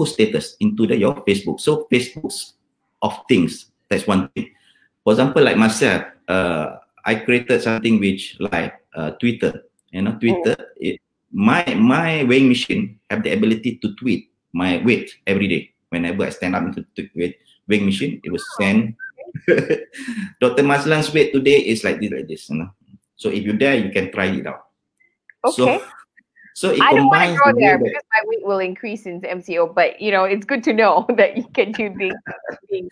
post status into the, your Facebook. So Facebook's of things. That's one thing. For example, like myself, uh, I created something which like uh, Twitter. You know, Twitter. Oh. It, my my weighing machine have the ability to tweet my weight every day. Whenever I stand up into the weight weighing machine, it will send. Dr. Maslan's weight today is like this, like this. You know? So if you're there, you can try it out. Okay. So, so it I don't want to go there the because my weight will increase in MCO, but you know, it's good to know that you can do these things.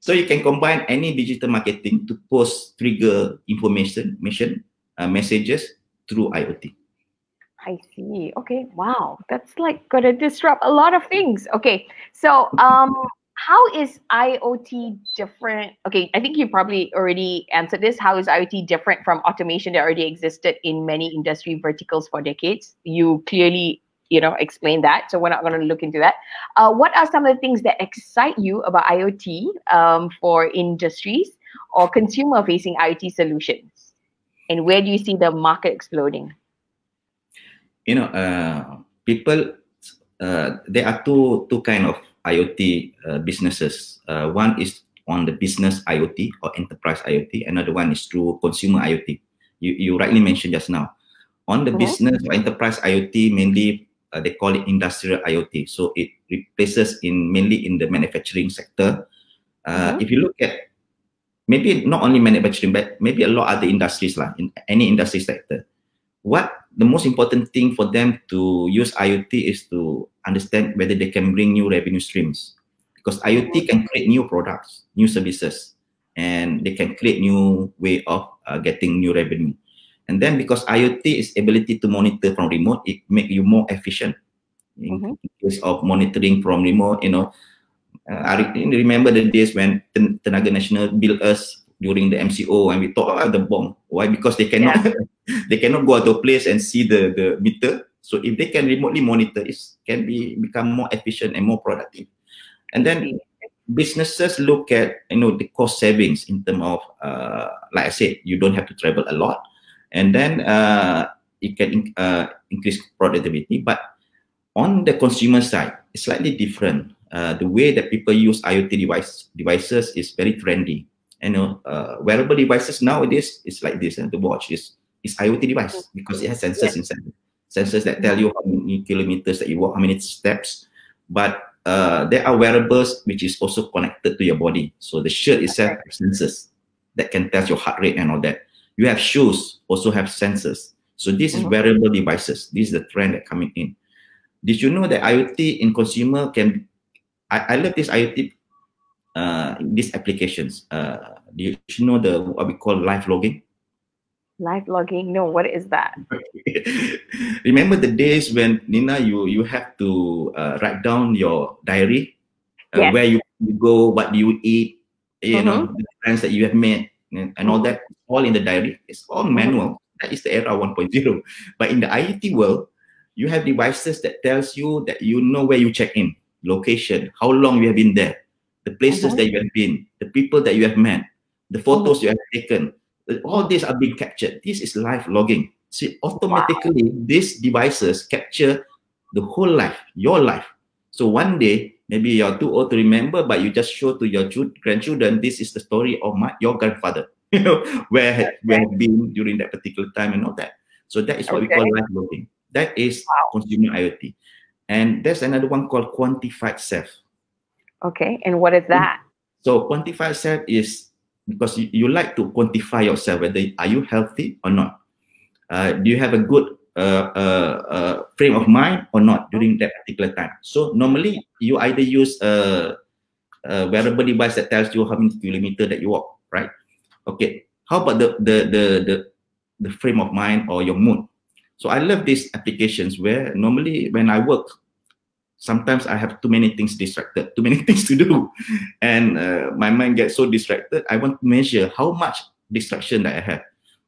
So you can combine any digital marketing to post trigger information, mission, uh, messages through IoT. I see. Okay. Wow. That's like gonna disrupt a lot of things. Okay. So um how is IoT different? Okay, I think you probably already answered this. How is IoT different from automation that already existed in many industry verticals for decades? You clearly, you know, explained that. So we're not going to look into that. Uh, what are some of the things that excite you about IoT um, for industries or consumer-facing IoT solutions? And where do you see the market exploding? You know, uh, people. Uh, there are two two kind of IoT uh, businesses. Uh, one is on the business IoT or enterprise IoT. Another one is through consumer IoT. You, you rightly mentioned just now. On the mm-hmm. business or enterprise IoT, mainly uh, they call it industrial IoT. So it replaces in mainly in the manufacturing sector. Uh, mm-hmm. If you look at maybe not only manufacturing, but maybe a lot other industries like in any industry sector. What the most important thing for them to use IoT is to understand whether they can bring new revenue streams because IoT can create new products, new services, and they can create new way of uh, getting new revenue. And then because IoT is ability to monitor from remote, it make you more efficient in mm-hmm. case of monitoring from remote. You know, uh, I remember the days when Tenaga Nasional built us during the MCO and we thought about the bomb. Why? Because they cannot yeah. they cannot go to a place and see the, the meter. So if they can remotely monitor, it can be become more efficient and more productive. And then businesses look at you know the cost savings in terms of uh, like I said, you don't have to travel a lot, and then uh, it can in, uh, increase productivity. But on the consumer side, it's slightly different. Uh, the way that people use IoT device devices is very trendy you know uh, wearable devices nowadays is like this and the watch is is iot device because it has sensors yeah. inside sensors that tell you how many kilometers that you walk how many steps. But uh, there are wearables which is also connected to your body. So the shirt itself has sensors that can tell your heart rate and all that. You have shoes also have sensors. So this is mm-hmm. wearable devices. This is the trend that coming in. Did you know that iot in consumer can I, I love this iot uh, these applications. Uh, do you know the what we call live logging? Live logging? No, what is that? Remember the days when Nina, you you have to uh, write down your diary, uh, yes. where you, you go, what do you eat, you mm-hmm. know, the plans that you have made, and, and all that, all in the diary. It's all mm-hmm. manual. Mm-hmm. That is the era 1.0. But in the IoT world, you have devices that tells you that you know where you check in, location, how long you have been there, the places uh-huh. that you have been, the people that you have met, the photos uh-huh. you have taken. All these are being captured. This is live logging. See, automatically, wow. these devices capture the whole life, your life. So one day, maybe you're too old to remember, but you just show to your grandchildren, this is the story of my your grandfather, you know, where had, where had been during that particular time and all that. So that is what okay. we call live logging. That is wow. consumer IoT. And there's another one called quantified self. Okay, and what is that? So quantified self is because you, you like to quantify yourself whether are you healthy or not. Uh, do you have a good uh, uh, uh, frame of mind or not during that particular time? So normally you either use a, a wearable device that tells you how many kilometer that you walk, right? Okay. How about the the the the, the frame of mind or your mood? So I love these applications where normally when I work sometimes I have too many things distracted, too many things to do, and uh, my mind gets so distracted. I want to measure how much distraction that I have.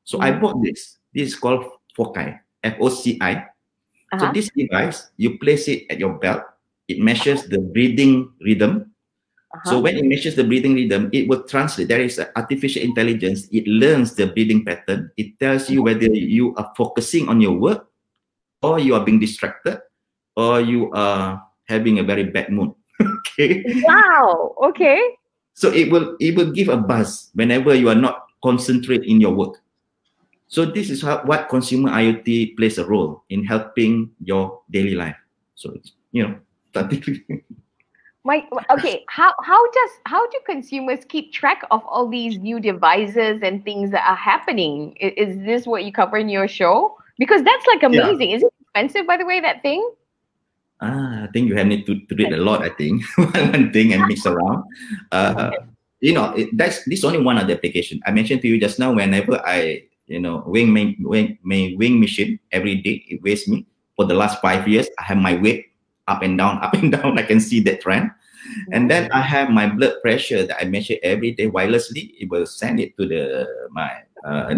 So mm I bought this. This is called Foci, F-O-C-I. Uh-huh. So this device, you place it at your belt. It measures the breathing rhythm. Uh-huh. So when it measures the breathing rhythm, it will translate. There is an artificial intelligence. It learns the breathing pattern. It tells you uh-huh. whether you are focusing on your work or you are being distracted or you are having a very bad mood. okay. Wow. Okay. So it will it will give a buzz whenever you are not concentrate in your work. So this is how, what consumer IoT plays a role in helping your daily life. So it's, you know, My okay, how how does how do consumers keep track of all these new devices and things that are happening? Is, is this what you cover in your show? Because that's like amazing. Yeah. Is it expensive, by the way, that thing? Ah, I think you have need to, to read a lot. I think one thing and mix around. Uh. You know, it, that's this only one of the application I mentioned to you just now. Whenever I, you know, weighing my weighing, my weighing machine every day, it weighs me. For the last five years, I have my weight up and down, up and down. I can see that trend. And then I have my blood pressure that I measure every day wirelessly. It will send it to the my uh,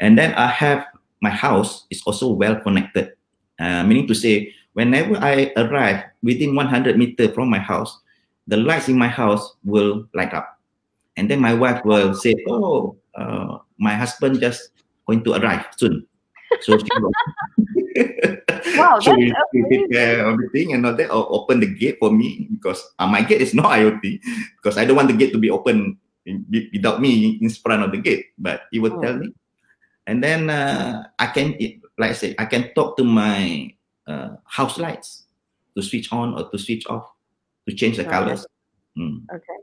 and then I have my house is also well connected. Uh, meaning to say, whenever I arrive within 100 meter from my house, the lights in my house will light up, and then my wife will say, "Oh, uh, my husband just going to arrive soon." So she will wow, so we, we take care of everything and all that, or open the gate for me because uh, my gate is not IoT because I don't want the gate to be open in, without me in front of the gate. But he will oh. tell me, and then uh, I can, like I say, I can talk to my uh, house lights to switch on or to switch off to change the colors. Mm. Okay.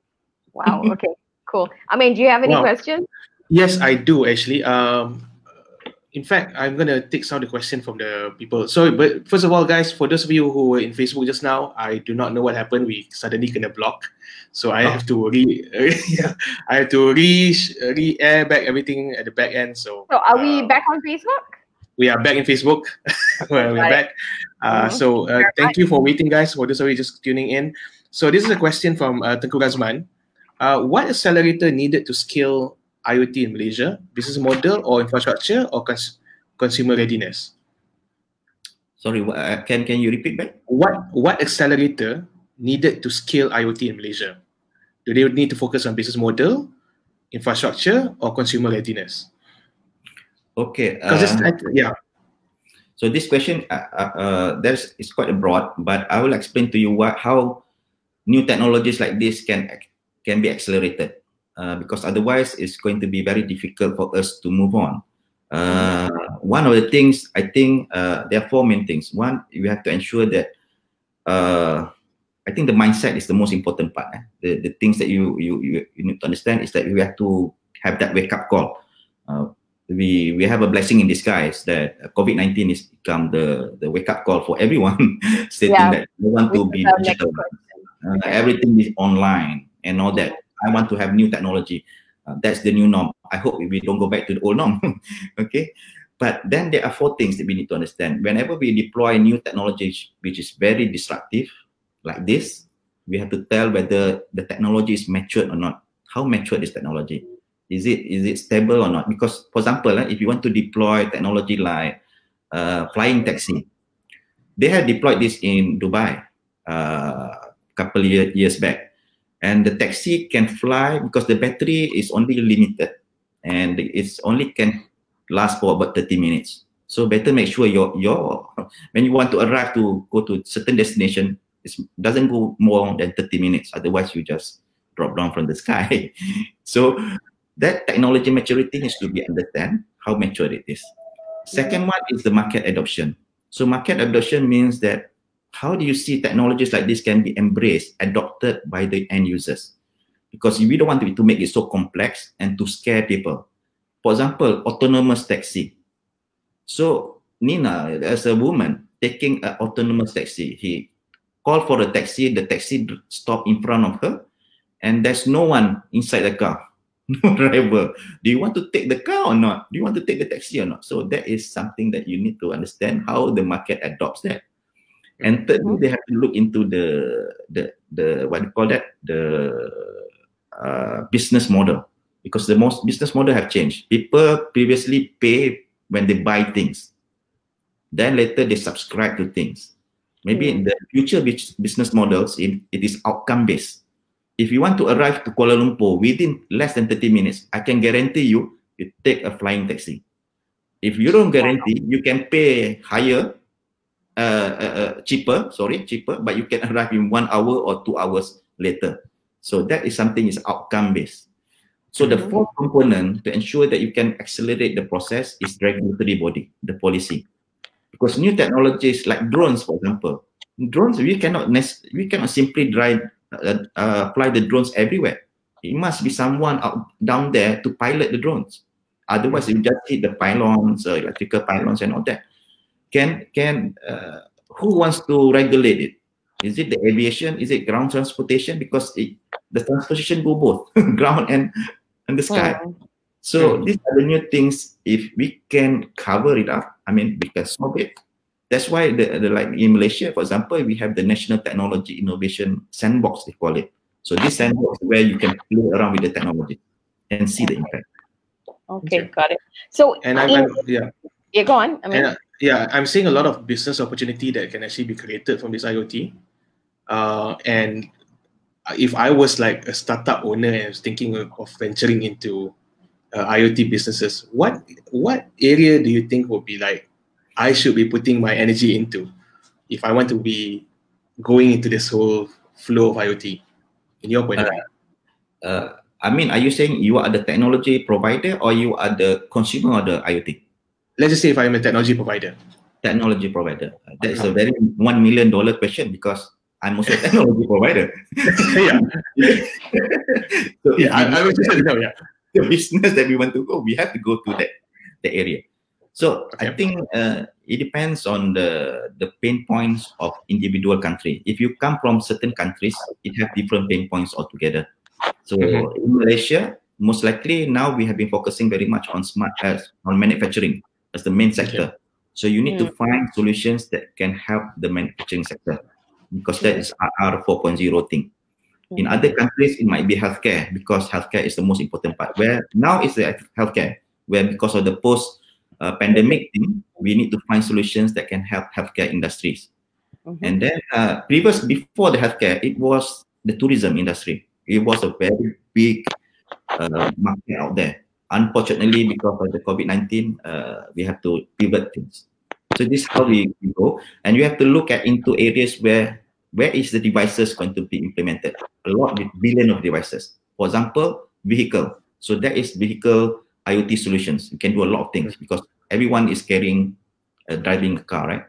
Wow. Okay. cool. I mean, do you have any wow. questions? Yes, I do actually. Um, in fact, I'm gonna take some of the question from the people. So, but first of all, guys, for those of you who were in Facebook just now, I do not know what happened. We suddenly gonna block, so I oh. have to re, yeah, I have to re re air back everything at the back end. So, so are we uh, back on Facebook? We are back in Facebook. we're right. back. Uh, mm-hmm. So, uh, thank you for waiting, guys. For those of you just tuning in. So, this is a question from uh, Tengku Razman. Uh, what accelerator needed to scale IoT in Malaysia, business model or infrastructure or cons- consumer readiness? Sorry, uh, can can you repeat back? What what accelerator needed to scale IoT in Malaysia? Do they need to focus on business model, infrastructure, or consumer readiness? Okay. Uh, yeah. So this question, uh, uh, uh, there's is quite broad, but I will explain to you what how new technologies like this can can be accelerated. Uh, because otherwise it's going to be very difficult for us to move on. Uh, one of the things I think uh, there are four main things. One, we have to ensure that uh, I think the mindset is the most important part. Eh? The the things that you, you you you need to understand is that we have to have that wake up call. Uh, we we have a blessing in disguise that COVID nineteen is become the the wake up call for everyone, stating yeah. that we want to be digital. Uh, everything is online and all that. I want to have new technology. Uh, that's the new norm. I hope we don't go back to the old norm. okay. But then there are four things that we need to understand. Whenever we deploy new technology, which is very disruptive, like this, we have to tell whether the technology is matured or not. How mature is technology? Is it is it stable or not? Because, for example, uh, if you want to deploy technology like uh, flying taxi, they have deployed this in Dubai a uh, couple year, years back. And the taxi can fly because the battery is only limited and it's only can last for about 30 minutes. So better make sure your your when you want to arrive to go to certain destination it doesn't go more than 30 minutes. Otherwise you just drop down from the sky. So that technology maturity needs to be understand how mature it is second one is the market adoption so market adoption means that how do you see technologies like this can be embraced, adopted by the end users? Because we don't want to, to make it so complex and to scare people. For example, autonomous taxi. So Nina, as a woman taking an autonomous taxi, he called for a taxi, the taxi stopped in front of her, and there's no one inside the car. No driver. Do you want to take the car or not? Do you want to take the taxi or not? So that is something that you need to understand how the market adopts that. And thirdly, they have to look into the the the what do you call that the uh, business model because the most business model have changed. People previously pay when they buy things, then later they subscribe to things. Maybe in the future business models, it, it is outcome based. If you want to arrive to Kuala Lumpur within less than 30 minutes, I can guarantee you, you take a flying taxi. If you don't guarantee, you can pay higher uh, uh, uh, cheaper, sorry, cheaper, but you can arrive in one hour or two hours later. So that is something is outcome based. So the Mhm. fourth component to ensure that you can accelerate the process is regulatory body, the policy. Because new technologies like drones, for example, drones we cannot we cannot simply drive uh, uh, fly the drones everywhere. It must be someone out down there to pilot the drones. Otherwise, you just hit the pylons, uh, electrical pylons, and all that. Can can uh, who wants to regulate it? Is it the aviation? Is it ground transportation? Because it, the transportation go both ground and and the sky. Mm. So these are the new things. If we can cover it up, I mean, we can solve it. That's why the, the like in Malaysia, for example, we have the National Technology Innovation Sandbox. They call it. So this sandbox is where you can play around with the technology and see the impact. Okay, Okay. got it. So, And I'm, in- I'm yeah, yeah, go on. I mean, and, uh, yeah, I'm seeing a lot of business opportunity that can actually be created from this IoT. Uh, and if I was like a startup owner and was thinking of, of venturing into uh, IoT businesses, what what area do you think would be like I should be putting my energy into if I want to be going into this whole flow of IoT? In your point of view, Uh, I mean, are you saying you are the technology provider or you are the consumer of the IoT? let's just say if I'm a technology provider. Technology provider. Uh, That is a very one million dollar question because I'm also a technology provider. yeah, so yeah, I, I was just you know, yeah. the business that we want to go, we have to go to that the area. So I think uh, it depends on the the pain points of individual country. If you come from certain countries, it have different pain points altogether. So Mhm. in Malaysia, most likely now we have been focusing very much on smart health, on manufacturing as the main sector. So you need to find solutions that can help the manufacturing sector because that is our 4.0 thing. In Mhm. other countries, it might be healthcare because healthcare is the most important part. Where now it's the healthcare, where because of the post uh, pandemic thing, we need to find solutions that can help healthcare industries. Mhm. And then uh, previous before the healthcare, it was the tourism industry. It was a very big uh, market out there. Unfortunately, because of the COVID nineteen, uh, we have to pivot things. So this is how we, we go, and you have to look at into areas where where is the devices going to be implemented? A lot with billion of devices. For example, vehicle. So that is vehicle IoT solutions. You can do a lot of things because everyone is carrying, uh, driving a car, right?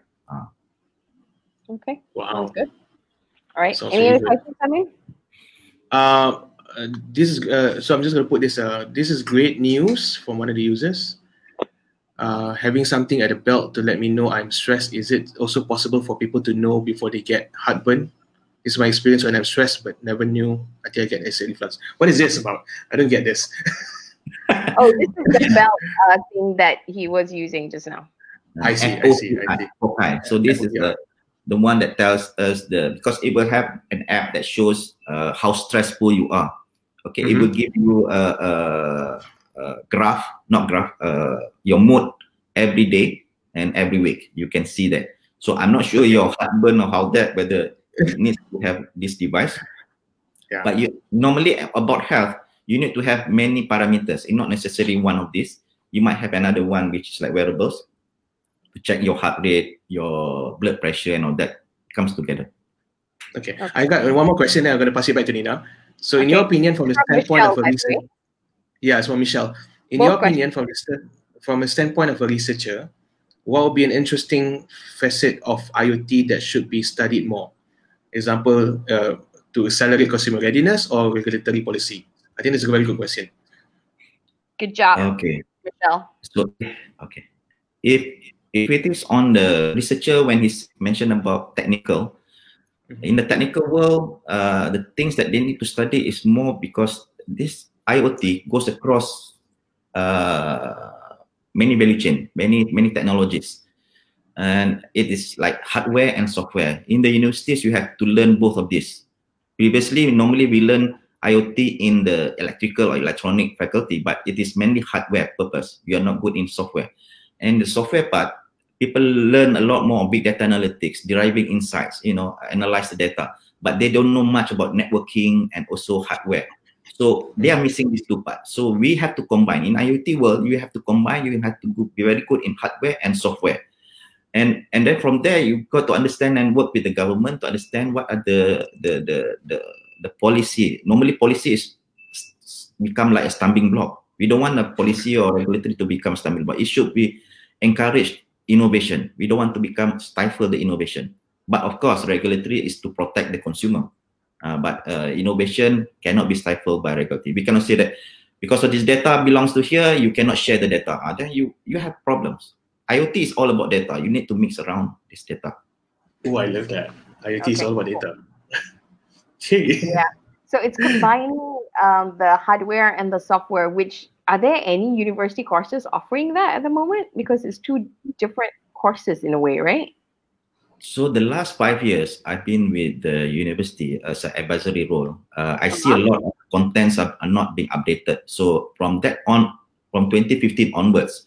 Okay, Wow. sounds good. All right. Sounds Any really other good. questions, Amin? Uh, uh, this is uh, so I'm just gonna put this. Uh, this is great news from one of the users. Uh, having something at the belt to let me know I'm stressed. Is it also possible for people to know before they get heartburn? It's my experience when I'm stressed, but never knew until I get acid reflux. What is this about? I don't get this. Oh, this is the belt uh, thing that he was using just now. I see, I see, I see. Okay, so this is the the one that tells us the because it will have an app that shows uh, how stressful you are. Okay, it Mhm. will give you a, a, a graph, not graph, uh, your mood every day and every week. You can see that. So I'm not sure your heartburn or how that whether it needs to have this device. Yeah. But you normally about health, you need to have many parameters. and not necessarily one of these. You might have another one which is like wearables to check your heart rate, your blood pressure, and all that comes together. Okay. Okay. I got one more question. Then I'm gonna pass it back to Nina. So, in your opinion, from the From standpoint Michelle, of a researcher, yeah, it's from Michelle. In Both your opinion, from the sta- from a standpoint of a researcher, what would be an interesting facet of IoT that should be studied more? Example, uh, to accelerate consumer readiness or regulatory policy. I think that's a very good question. Good job, Okay. Michelle. So okay, if if it is on the researcher when he's mentioned about technical, in the technical world, uh, the things that they need to study is more because this IoT goes across uh, many value chain, many many technologies, and it is like hardware and software. In the universities, you have to learn both of this. Previously, normally we learn IoT in the electrical or electronic faculty, but it is mainly hardware purpose. We are not good in software. And the software part, people learn a lot more big data analytics, deriving insights, you know, analyze the data, but they don't know much about networking and also hardware. So they are missing these two parts. So we have to combine. In IoT world, you have to combine, you have to be very good in hardware and software. and and then from there you got to understand and work with the government to understand what are the the the the, the policy. Normally, policy is s- s- become like a stumbling block. We don't want a policy or regulatory to become stumbling block. It should be encourage innovation. We don't want to become stifle the innovation. But of course, regulatory is to protect the consumer. Uh, but uh, innovation cannot be stifled by regulatory. We cannot say that because of this data belongs to here, you cannot share the data. Uh, then you you have problems. IoT is all about data. You need to mix around this data. Oh, I love that. IoT is all about cool. data. Okay. Yeah. So it's combining um, the hardware and the software. Which are there any university courses offering that at the moment? Because it's two different courses in a way, right? So the last five years, I've been with the university as an advisory role. Uh, I see a lot of contents are, are not being updated. So from that on, from 2015 onwards,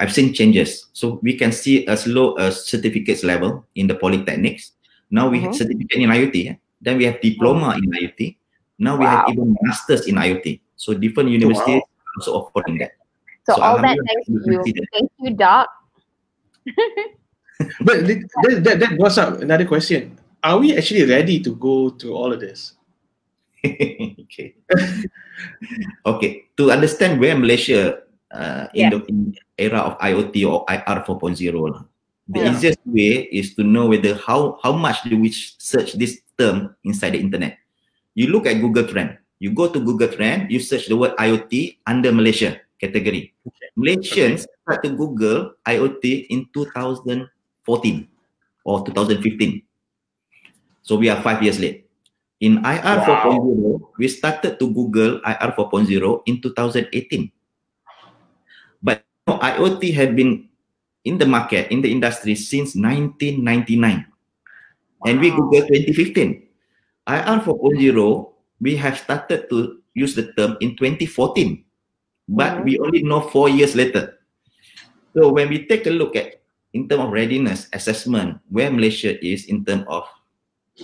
I've seen changes. So we can see as low as certificates level in the polytechnics. Now we have Mhm. certificate in IoT. Then we have diploma in IoT. Now we have even masters in IoT. So different universities are also offering that. So, So all that alhamdulillah, thanks to you. that. Thank you, Doc. But that, that, that brings up another question. Are we actually ready to go through all of this? okay. okay. To understand where Malaysia uh, in Yes. the in era of IoT or IR 4.0, the Yeah. easiest way is to know whether how how much do we search this term inside the internet. You look at Google Trend. You go to Google Trend, you search the word IoT under Malaysia category. Malaysians start to Google IoT in 2014 or 2015. So we are five years late. In IR Wow. 4.0, we started to Google IR 4.0 in 2018. But IoT had been in the market, in the industry since 1999. And we Wow. Google 2015. IR 4.0, we have started to use the term in 2014. But Mhm. we only know four years later. So when we take a look at in terms of readiness assessment, where Malaysia is in terms of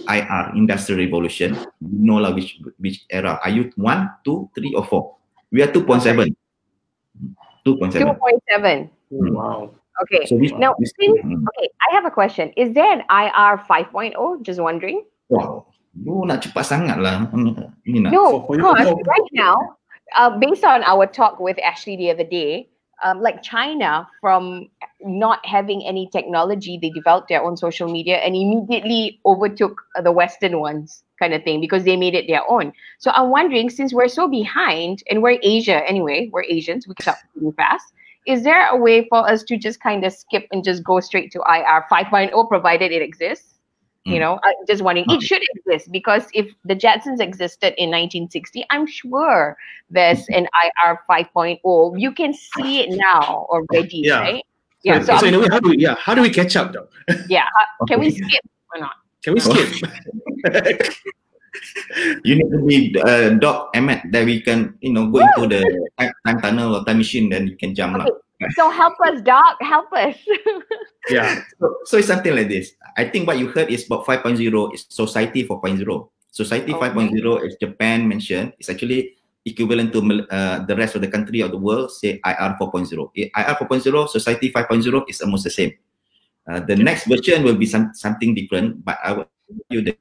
IR, industrial revolution, we know lah which which era. Are you one, two, three, or four? We are 2.7. 2.7. 2.7. Hmm. Wow. Okay. So this, Now, this since, hmm. okay, I have a question. Is there an IR 5.0? Just wondering. wow, lu nak cepat sangat lah. Ini nak. No, because right now, uh, based on our talk with Ashley the other day, um, like China, from not having any technology, they developed their own social media and immediately overtook uh, the Western ones, kind of thing, because they made it their own. So I'm wondering, since we're so behind, and we're Asia anyway, we're Asians, we catch up pretty fast. Is there a way for us to just kind of skip and just go straight to IR 5.0, provided it exists? You Mm. know, I'm just wondering. It should exist because if the Jetsons existed in 1960, I'm sure there's an IR 5.0. You can see it now already, Yeah. right? Yeah. So, So, in a way, how do we, yeah, how do we catch up though? yeah. Can we skip or not? Can we skip? You need to be uh, Doc Emmett that we can, you know, go into the time, time tunnel or time machine, then you can jump lah. So help us, Doc. Help us. yeah. So, so it's something like this. I think what you heard is about 5.0 is society 4.0. Society Okay. 5.0, as Japan mentioned, is actually equivalent to uh, the rest of the country of the world, say IR 4.0. Eh, IR 4.0, society 5.0 is almost the same. Uh, the next version will be some, something different, but I will tell you the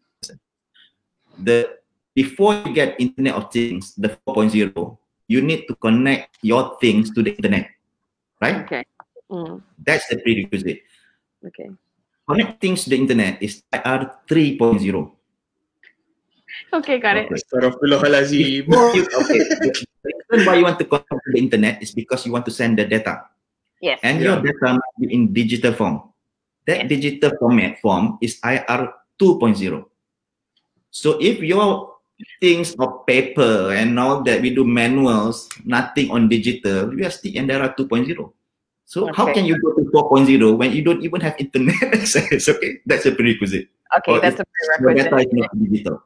the before you get Internet of Things, the 4.0, you need to connect your things to the internet, right? okay. Mm, That's the prerequisite. okay. connect things to the internet is IR 3.0. Okay, got it. Okay. Astaghfirullahalazim. Okay. The reason why you want to connect to the internet is because you want to send the data. Yes. And Yeah. your data must be in digital form. That Yes. digital format form is IR 2.0. So if your things of paper and all that we do manuals, nothing on digital, we are still in IR 2.0. So how can you go to 4.0 when you don't even have internet access? Okay, that's a prerequisite. Okay, or that's a Your data prerequisite. is not digital.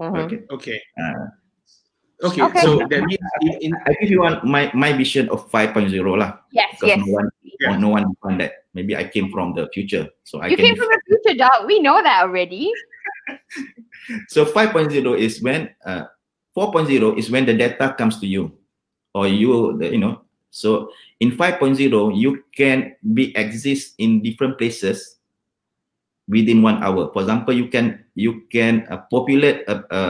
Mhm. Okay. Okay. Uh, Okay. Okay. So that means in, in I give you one my my vision of 5.0 lah Yes, because yes. no one Yeah. no one found that. Maybe I came from the future, so I You can. came from the future, Doc. We know that already. so 5.0 is when uh, 4.0 is when the data comes to you, or you you know So in 5.0, you can be exist in different places within one hour. For example, you can you can uh, populate a, a,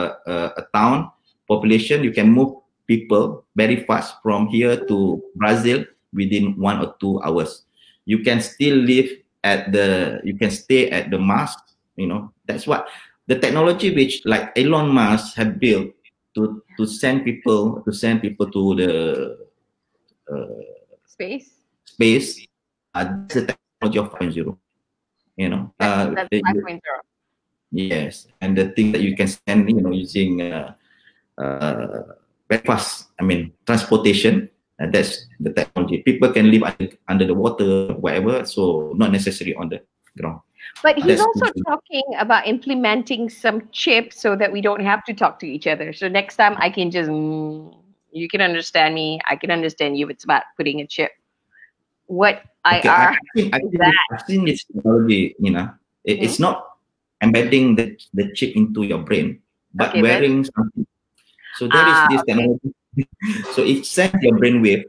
a, town population. You can move people very fast from here to Brazil within one or two hours. You can still live at the you can stay at the Mars. You know that's what the technology which like Elon Musk had built to to send people to send people to the uh, Space. space. Uh, that's the technology of 5.0. You know, uh, That's the- 5.0. Yes, and the thing that you can send, you know, using uh, uh, very fast. I mean, transportation. And that's the technology. People can live under, under the water, whatever. So not necessarily on the ground. But he's also talking about implementing some chips so that we don't have to talk to each other. So next time I can just, mm, you can understand me, I can understand you. It's about putting a chip. What Okay, IR? I, think, I is think that? I've seen this technology, you know, it, it's not embedding the, the chip into your brain, but Okay, but- wearing something. So there is Ah, this okay. technology. so it sends your brain wave.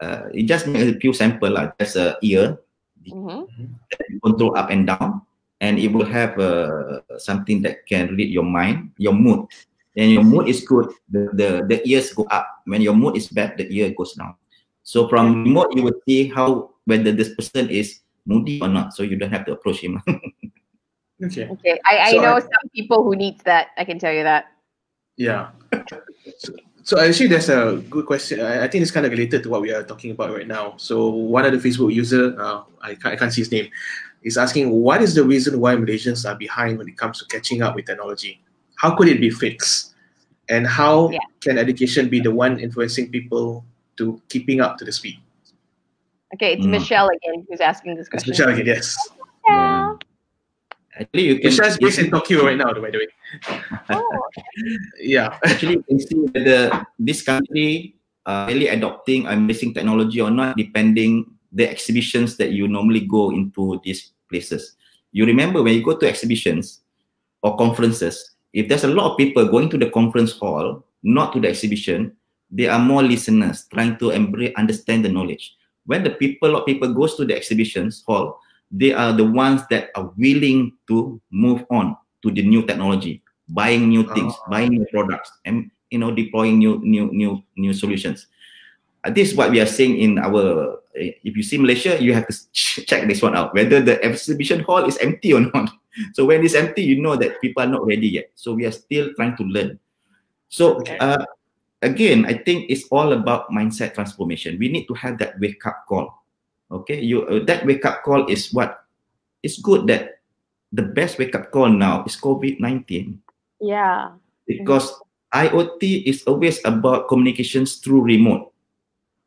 Uh, it just makes a few sample, like just a ear, Mhm. you control up and down, and it will have uh, something that can read your mind, your mood. And your mood is good, the, the, the ears go up. When your mood is bad, the ear goes down. So from remote, you will see how whether this person is moody or not. So you don't have to approach him. Okay. Okay, I, I So know I- some people who needs that. I can tell you that. Yeah. So, so actually, there's a good question. I, I think it's kind of related to what we are talking about right now. So one of the Facebook user, uh, I, can't, I can't see his name, is asking what is the reason why Malaysians are behind when it comes to catching up with technology? How could it be fixed? And how Yeah. can education be the one influencing people to keeping up to the speed? Okay, it's Mm. Michelle again who's asking this It's question. Michelle again, yes. Yeah. Actually, you can. Michelle's based in Tokyo right now, by the way. Oh, Yeah. actually you can see whether this country are really adopting or embracing technology or not, depending the exhibitions that you normally go into these places. You remember when you go to exhibitions or conferences, if there's a lot of people going to the conference hall, not to the exhibition, there are more listeners trying to embrace, understand the knowledge. When the people, lot of people goes to the exhibitions hall, they are the ones that are willing to move on to the new technology buying new things, Oh. buying new products, and you know deploying new new new new solutions. Uh, this is what we are saying in our. eh, If you see Malaysia, you have to ch- check this one out whether the exhibition hall is empty or not. So when it's empty, you know that people are not ready yet. So we are still trying to learn. So Okay. uh, again, I think it's all about mindset transformation. We need to have that wake up call. Okay, you uh, that wake up call is what it's good that the best wake up call now is COVID nineteen yeah. because IoT is always about communications through remote.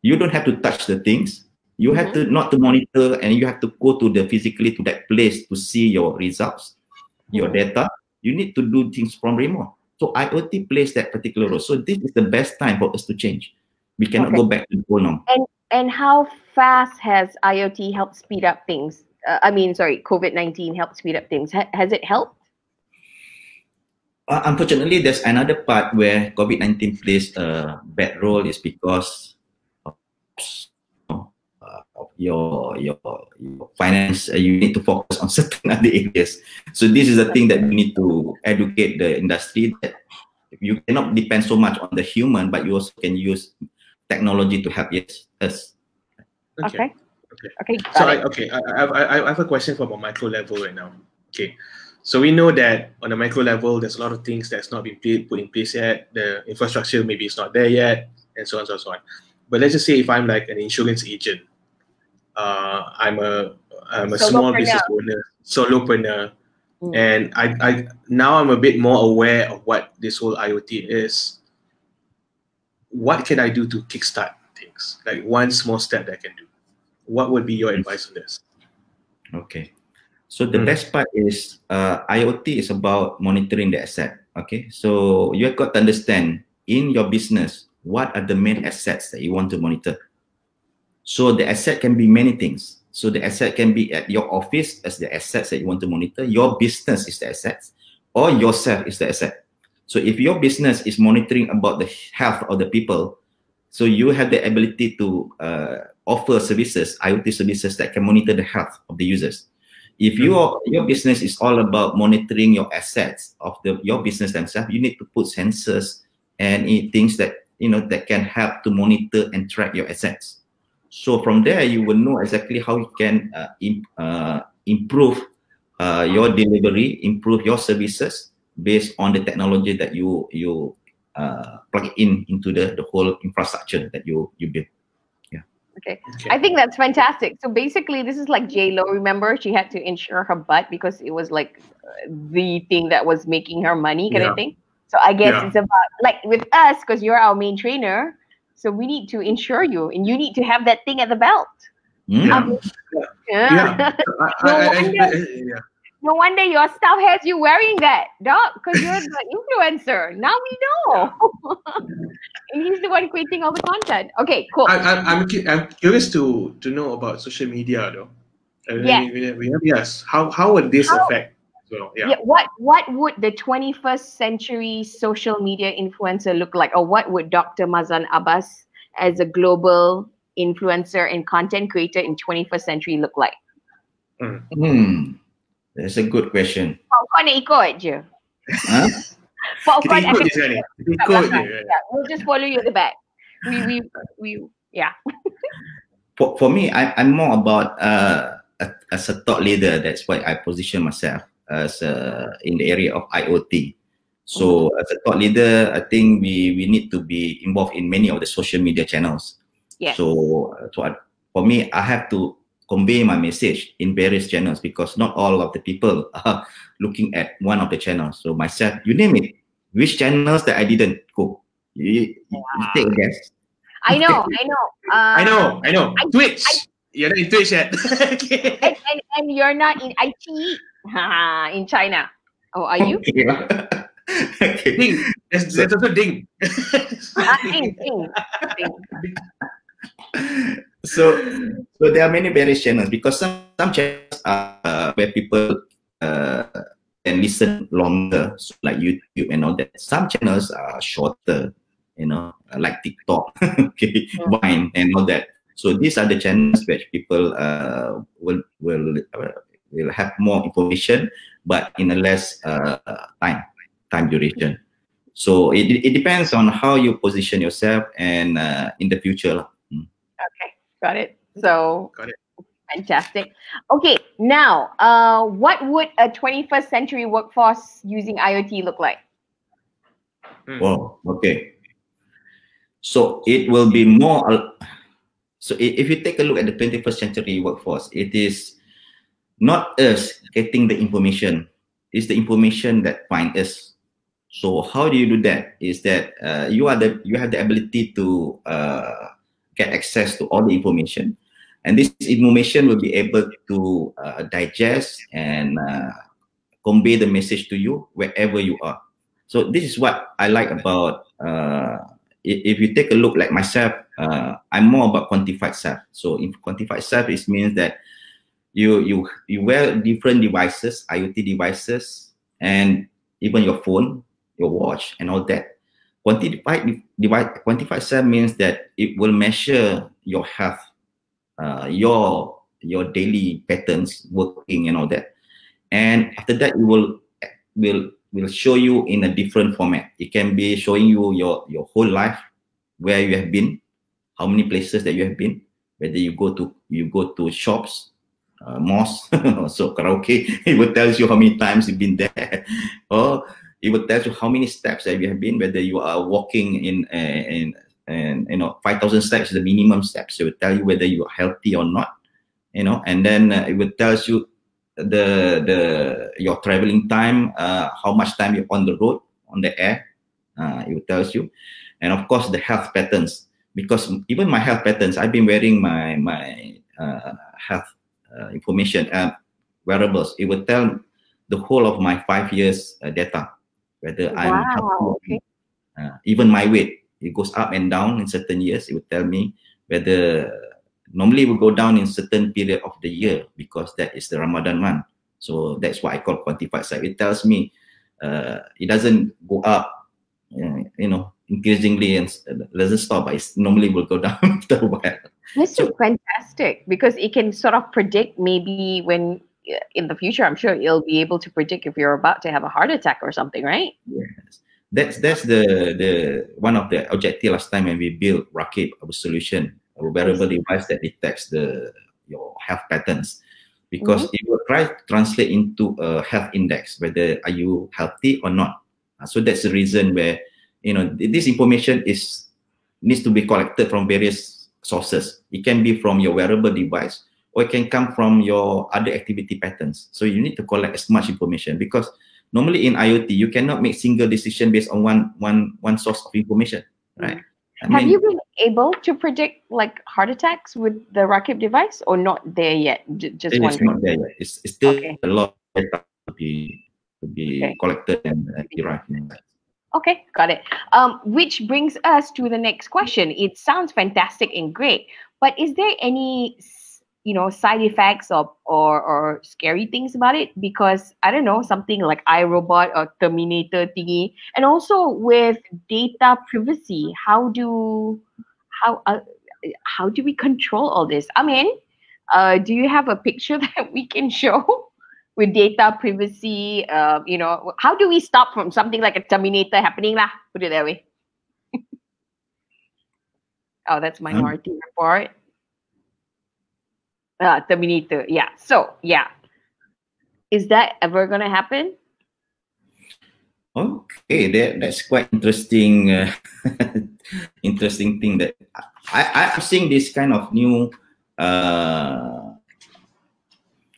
You don't have to touch the things. You have to not to monitor and you have to go to the physically to that place to see your results, your data. You need to do things from remote. So IoT plays that particular role. So this is the best time for us to change. We cannot Okay. go back to the old norm. And how fast has IoT helped speed up things? Uh, I mean, sorry, COVID 19 helped speed up things. Ha- has it helped? Uh, unfortunately, there's another part where COVID nineteen plays a bad role is because of, uh, your your your finance. Uh, you need to focus on certain other areas. So this is the thing that we need to educate the industry that you cannot depend so much on the human, but you also can use technology to help yes, us. Okay. Okay. Okay. So I, okay, I, I, I- I have a question from a micro level right now. Okay, so we know that on a micro level, there's a lot of things that's not been put in place yet. The infrastructure maybe is not there yet, and so on, so on, so on. But let's just say if I'm like an insurance agent, uh, I'm a I'm a small Solopreneur. business owner, solopreneur, Mm. and I, I now I'm a bit more aware of what this whole IoT is. What can I do to kickstart things? Like one small step that I can do. What would be your advice on this? Okay. So the Mm. best part is uh, IoT is about monitoring the asset. Okay. So you have got to understand in your business what are the main assets that you want to monitor. So the asset can be many things. So the asset can be at your office as the assets that you want to monitor. Your business is the assets, or yourself is the asset. So if your business is monitoring about the health of the people, So you have the ability to uh, offer services, IoT services that can monitor the health of the users. If your your business is all about monitoring your assets of the your business themselves, you need to put sensors and things that you know that can help to monitor and track your assets. So from there, you will know exactly how you can uh, im- uh, improve uh, your delivery, improve your services based on the technology that you you uh, plug in into the, the whole infrastructure that you you build. Okay. Okay. I think that's fantastic. So basically, this is like J Lo. Remember, she had to insure her butt because it was like uh, the thing that was making her money, kind Yeah. of thing. So I guess Yeah. it's about like with us because you're our main trainer. So we need to insure you, and you need to have that thing at the belt. Hmm? Yeah. Um, Yeah. I, I, I, I, yeah. No wonder your staff has you wearing that, Doc, because you're the influencer. Now we know. and he's the one creating all the content. Okay, cool. I, I, I'm I'm curious to to know about social media though. Uh, Yes. we- we- we- yes. How how would this How- affect? well? yeah. yeah what what would the 21st century social media influencer look like or what would dr mazlan abbas as a global influencer and content creator in 21st century look like Hmm. That's a good question. Pak kau nak ikut je Huh? Pak Kita kau ikut je sekarang. Kita ikut je. Yeah, we'll just follow you at the back we we we yeah For, for me, I, I'm more about uh, a- as a thought leader. That's why I position myself as uh, in the area of IoT. So as a thought leader, I think we we need to be involved in many of the social media channels. Yes. So, uh, so I, for me, I have to convey my message in various channels because not all of the people are looking at one of the channels. So myself, you name it, which channels that I didn't go. You, you, you take a guess. i know i know uh, I know, I know. I- Twitch. You're not in Twitch yet. okay. and, and, and you're not in it in china oh are you Okay. okay. Ding. There's, there's also Ding. ah, ding, ding, ding. So so there are many various channels because some some channels are uh, where people uh, can listen longer so like youtube and all that. Some channels are shorter you know like tiktok okay Mm. vine and all that. So these are the channels which people uh, will will uh, will have more information but in a less uh, time time duration. So it, it depends on how you position yourself and uh, in the future. Okay, got it. So Got it. fantastic. Okay, now, uh, what would a 21st century workforce using IoT look like? Hmm. Wow. Okay. So it will be more. So if you take a look at the 21st century workforce, it is not us getting the information. It's the information that find us. So how do you do that? Is that uh, you are the you have the ability to uh, get access to all the information, and this information will be able to uh, digest and uh, convey the message to you wherever you are. So this is what I like about uh, if you take a look like myself, uh, I'm more about quantified self. So in quantified self, it means that you you you wear different devices, IoT devices, and even your phone, your watch, and all that. Quantified device, quantified self means that it will measure your health, uh, your your daily patterns, working, and all that. And after that, it will will will show you in a different format. It can be showing you your your whole life, where you have been, how many places that you have been, whether you go to you go to shops, uh, mosques, so karaoke. It will tell you how many times you've been there, or it will tell you how many steps that you have been, whether you are walking in uh, in and you know 5000 steps is the minimum steps. It will tell you whether you are healthy or not you know and then uh, it will tells you the the your traveling time uh, how much time you're on the road on the air uh, it will tells you. And of course the health patterns because even my health patterns i've been wearing my my uh, health uh, information uh, wearables. It will tell the whole of my five years uh, data whether i'm Wow, or okay. uh, even my weight it goes up and down in certain years it will tell me whether normally it will go down in certain period of the year because that is the ramadan month so that's what i call quantified self it tells me uh, it doesn't go up uh, you know increasingly and doesn't stop, but it's normally will go down after a while. This is So- fantastic because it can sort of predict maybe when uh, in the future, I'm sure you'll be able to predict if you're about to have a heart attack or something, right? Yes. That's that's the the one of the objective last time when we built Rakib, our solution, a wearable device that detects the your health patterns. Because it will try to translate into a health index, whether are you healthy or not. Uh, so that's the reason where you know this information is needs to be collected from various sources. It can be from your wearable device or it can come from your other activity patterns. So you need to collect as much information because normally in IoT you cannot make single decision based on one one one source of information, right? I Have mean, you been able to predict like heart attacks with the Rakib device or not there yet? J- just it is wondering. not there yet. It's, it's still Okay. a lot of data to be to be Okay. collected and uh, derived. Okay, got it. Um, which brings us to the next question. It sounds fantastic and great, but is there any, you know, side effects or or, or scary things about it? Because I don't know, something like iRobot or Terminator thingy, and also with data privacy, how do how uh, how do we control all this? I mean, uh, do you have a picture that we can show? with data privacy, uh, you know, how do we stop from something like a Terminator happening lah? Put it that way. oh, that's Minority Report. Uh, Terminator, yeah. So, yeah. Is that ever gonna happen? Okay, that that's quite interesting. Uh, interesting thing that I I'm seeing this kind of new uh,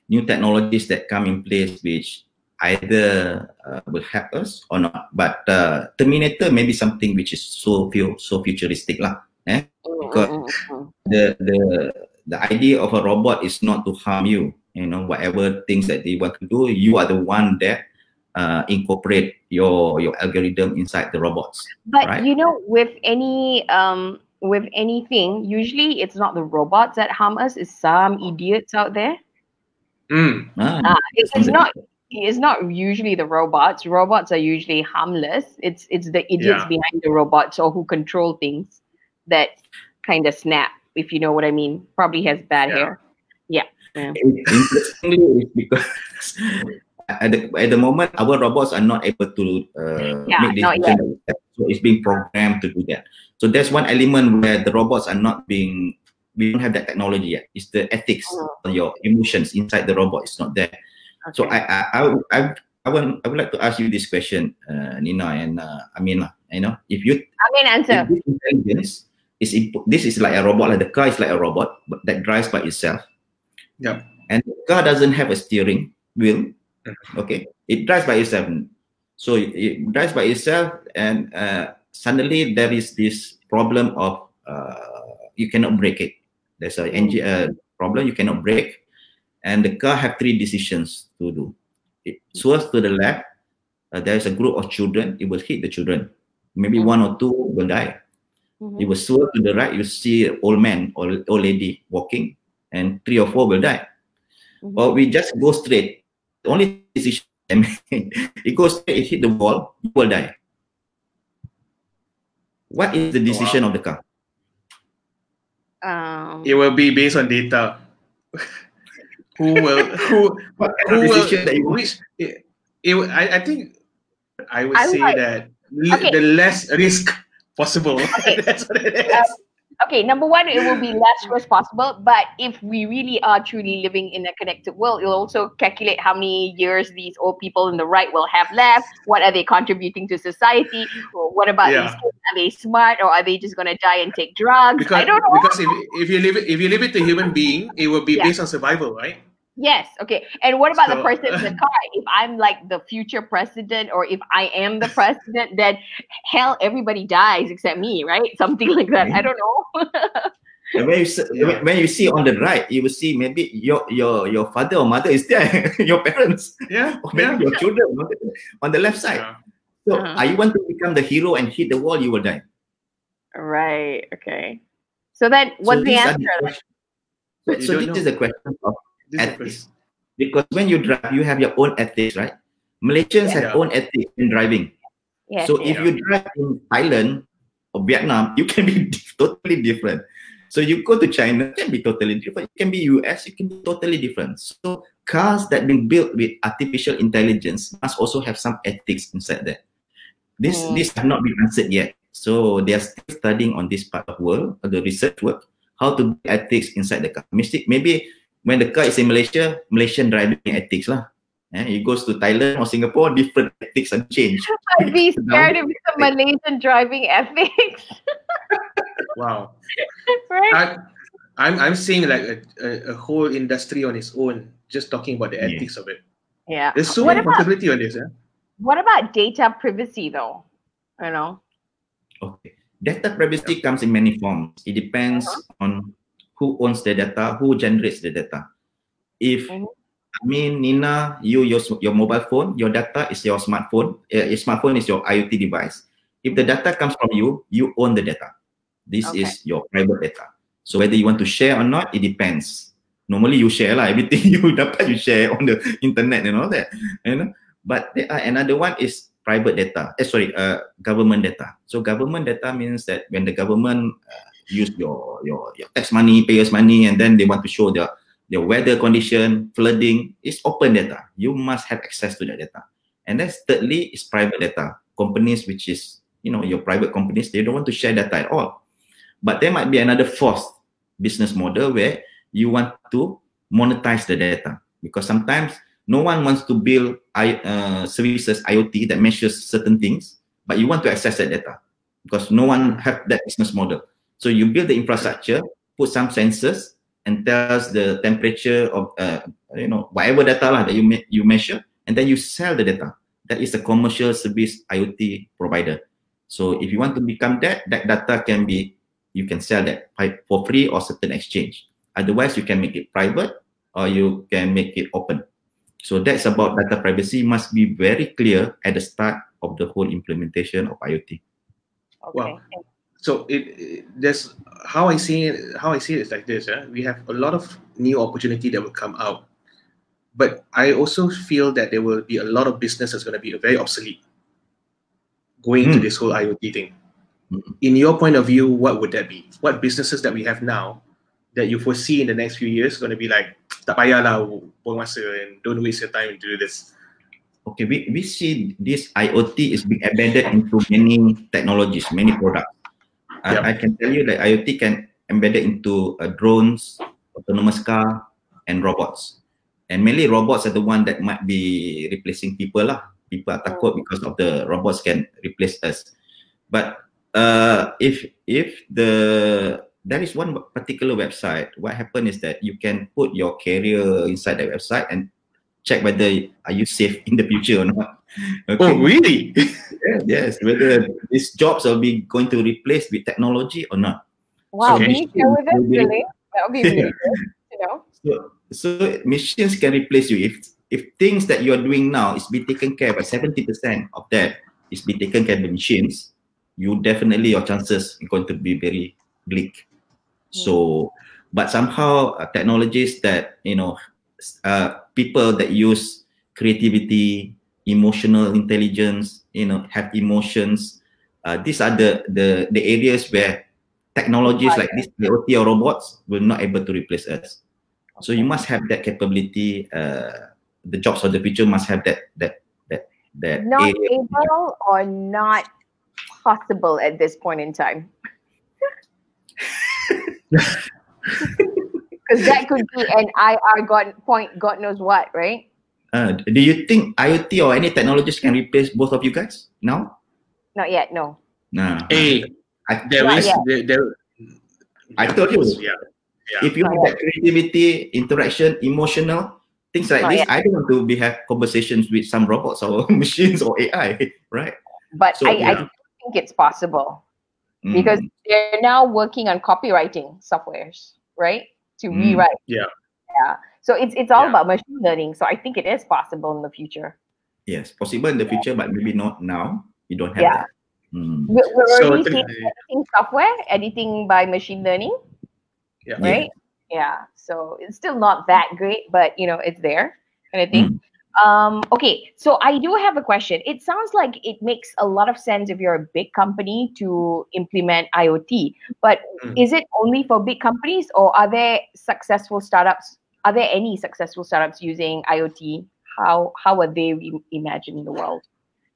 new technologies that come in place, which either uh, will help us or not. But uh, Terminator may be something which is so fu- so futuristic lah. Eh? Because- Mm, mm, mm, the the the idea of a robot is not to harm you. You know, whatever things that they want to do, you are the one that uh, incorporate your your algorithm inside the robots. But Right. you know, with any um with anything, usually it's not the robots that harm us, it's some idiots out there. Mm. Ah, Uh, it's, it's not it's not usually the robots. Robots are usually harmless. It's it's the idiots Yeah. behind the robots or who control things that kind of snap, if you know what I mean. Probably has bad hair. Yeah. hair. Interestingly, it's because at the, at the moment our robots are not able to uh, Yeah, make decisions. So it's being programmed to do that. So that's one element where the robots are not being. We don't have that technology yet. It's the ethics, Oh. your emotions inside the robot is not there. So I I I would- I, would- I would I would like to ask you this question, uh, Nina and uh, Amina. You know, if you I mean answer. if this intelligence is this is like a robot, like the car is like a robot, but that drives by itself. yeah And the car doesn't have a steering wheel. Mhm. Okay, it drives by itself. So it, it drives by itself, and uh, suddenly there is this problem of uh, you cannot brake it. There's an engine uh, problem you cannot brake, and the car have three decisions to do. It swerves to the left. Uh, there is a group of children. It will hit the children. Maybe Mhm. one or two will die. Mhm. It will swerve to the right. You see an old man or old lady walking, and three or four will die. Mhm. Or we just go straight. The only decision I made, it goes straight, it hit the wall, you will die. What is the decision of the car? Um, It will be based on data. who will who What who of will decision that you want? which it, it, I, I think I would I say like- that Okay. the less risk possible. Okay. That's what it is. Uh, okay, number one, it will be less risk possible. But if we really are truly living in a connected world, it'll also calculate how many years these old people in the right will have left. What are they contributing to society? Or what about Yeah. these kids? Are they smart or are they just going to die and take drugs? because I don't know. because if, if you leave it if you leave it to human being, it will be Yeah. based on survival, right? Yes. Okay. And what about the person in the car? If I'm like the future president, or if I am the president, then hell, everybody dies except me, right? Something like that. I don't know. And when you s- Yeah. when- when you see on the right, you will see maybe your your your father or mother is there, your parents, Yeah. or maybe your children on the, on the left side. Yeah. So, Uh-huh. are you want to become the hero and hit the wall, you will die. right. Okay. So then, what's the answer? questions- So, so this know. is the question of This is the ethics. Because when you drive, you have your own ethics, right? Malaysians have Yeah. own ethics in driving. Yes. so yes. if you drive in Thailand, or Vietnam, you can be totally different. So you go to China, it can be totally different. It can be US, it can be totally different. So cars that been built with artificial intelligence must also have some ethics inside there. This Mm. this have not been answered yet. So they are still studying on this part of world, of the research work, how to do ethics inside the car. Mystic, maybe when the car is in Malaysia, Malaysian driving ethics lah. Eh, it goes to Thailand or Singapore, different ethics are changed. I'd be scared if it's a Malaysian driving ethics. Wow. right? I, I'm I'm seeing like a, a, a whole industry on its own, just talking about the Yeah. ethics of it. yeah. There's so What many about- possibility on this. Eh? What about data privacy though? You know? Okay. Data privacy comes in many forms. It depends on who owns the data, who generates the data. If Mhm. I mean Nina, you use your mobile phone, your data is your smartphone. Uh, your smartphone is your IoT device. If the data comes from you, you own the data. This Okay. is your private data. So whether you want to share or not, it depends. Normally you share lah. Everything you dapat you share on the internet and all that. You know. But there are another one is private data. Eh, sorry, uh, government data. So government data means that when the government uh, use your your your tax money, payers money, and then they want to show their their weather condition, flooding, it's open data. You must have access to that data. And then thirdly is private data. Companies which is you know your private companies they don't want to share data at all. But there might be another fourth business model where you want to monetize the data because sometimes no one wants to build I, uh, services IoT that measures certain things, but you want to access that data because no one have that business model. So you build the infrastructure, put some sensors, and tells the temperature of uh, you know whatever data lah that you me- you measure, and then you sell the data. That is a commercial service IoT provider. So if you want to become that, that data can be you can sell that for free or certain exchange. Otherwise, you can make it private or you can make it open. So that's about data privacy must be very clear at the start of the whole implementation of IoT. Okay. Wow. So it, it there's how I see it. How I see it is like this. Eh? We have a lot of new opportunity that will come out, but I also feel that there will be a lot of business that's going to be very obsolete going to Hmm. this whole IoT thing. Hmm. In your point of view, what would that be? What businesses that we have now that you foresee in the next few years going to be like tak buang masa and don't waste your time to do this. Okay, we, we see this IoT is being embedded into many technologies, many products. I- Yep. I, can tell you that IoT can embed it into uh, drones, autonomous car, and robots. And mainly robots are the one that might be replacing people lah. People are takut because of the robots can replace us. But uh, if if the there is one particular website, what happened is that you can put your carrier inside the website and check whether are you safe in the future or not. Okay. Oh, really? Yes, yes, whether these jobs will be going to replace with technology or not. Wow. Okay. Can you with us, really? That would be really good. You know? So, so machines can replace you if if things that you are doing now is be taken care by seventy percent of that is be taken care by machines. You definitely your chances are going to be very bleak. So, but somehow uh, technologies that you know uh, people that use creativity, emotional intelligence, you know, have emotions. Uh, these are the the the areas where technologies like this IoT or robots will not able to replace us. So you must have that capability. Uh, the jobs of the future must have that that that that Not area. able or not possible at this point in time. Because that could be an IR God point, God knows what, right? Uh, do you think IoT or any technologies can replace both of you guys now? Not yet, no. Nah. Hey, I, there Not is yet. there, there I told you. Yeah. if you have that creativity, interaction, emotional things like Not this, yet. I don't want to be have conversations with some robots or machines or AI, right? But So, I, I yeah. do think it's possible Mm. because they're now working on copywriting softwares, right? To Mm. rewrite. Yeah. Yeah. So it's it's all Yeah. about machine learning. So I think it is possible in the future. yes, possible in the future, but maybe not now. You don't have Yeah. that. Mm. We're, we're So already seeing editing software, editing by machine learning, yeah. Yeah. right? Yeah. So it's still not that great, but you know, it's there kind of thing. Mm. Um, okay, so I do have a question. It sounds like it makes a lot of sense if you're a big company to implement IoT, but Mm. is it only for big companies or are there successful startups? Are there any successful startups using IoT? How how are they re- imagining the world?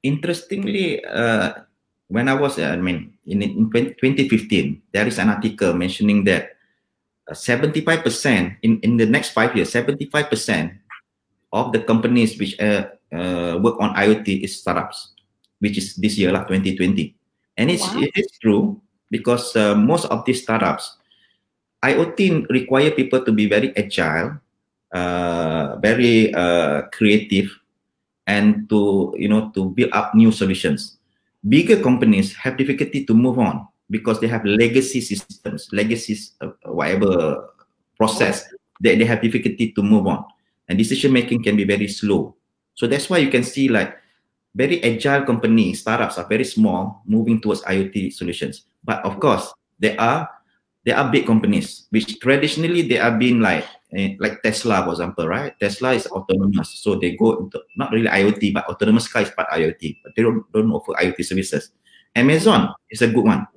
Interestingly, uh, when I was, uh, I mean, in, in 20, 2015, there is an article mentioning that uh, 75% in, in the next five years, 75% of the companies which uh, uh, work on IoT is startups, which is this year, like 2020. And it's, Wow. it is true because uh, most of these startups, IoT require people to be very agile, uh, very uh, creative, and to you know to build up new solutions. Bigger companies have difficulty to move on because they have legacy systems, legacy uh, whatever process that they have difficulty to move on, and decision making can be very slow. So that's why you can see like very agile companies, startups are very small, moving towards IoT solutions. But of course, there are there are big companies which traditionally they have been like eh, like Tesla, for example, right? Tesla is autonomous, so they go into not really IoT, but autonomous car is part IoT, but they don't, don't offer IoT services. Amazon is a good one.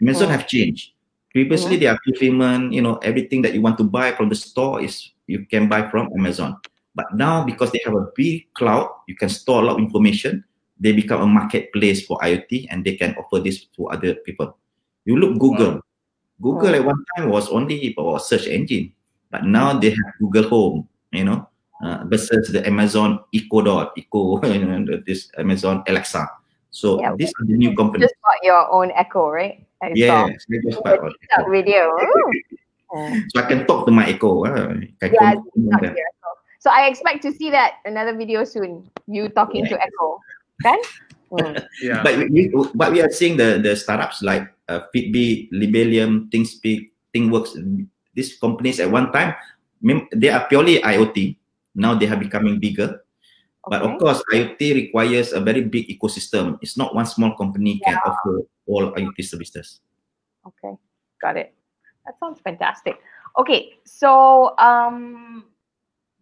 Amazon Mm. have changed. Previously, they are fulfillment, you know, everything that you want to buy from the store is you can buy from Amazon. But now, because they have a big cloud, you can store a lot of information. They become a marketplace for IoT, and they can offer this to other people. You look Google. Google at one time was only for search engine, but now they have Google Home, you know, uh, versus the Amazon Echo Dot, Echo, you know, this Amazon Alexa. So Yeah. these are the new companies. Just got your own Echo, right? I saw Yes, just part of Echo. video. So I can talk to my Echo. Uh, I can Yeah, control Not them. your Echo. So I expect to see that another video soon. You talking to Echo, kan? Mm. Yeah. But we, we- but we are seeing the the startups like uh, Fitbit, Libelium, ThingSpeak, ThingWorx. These companies at one time, they are purely IoT. Now they are becoming bigger. But of course, IoT requires a very big ecosystem. It's not one small company can offer all IoT services. Okay, got it. That sounds fantastic. Okay, so um,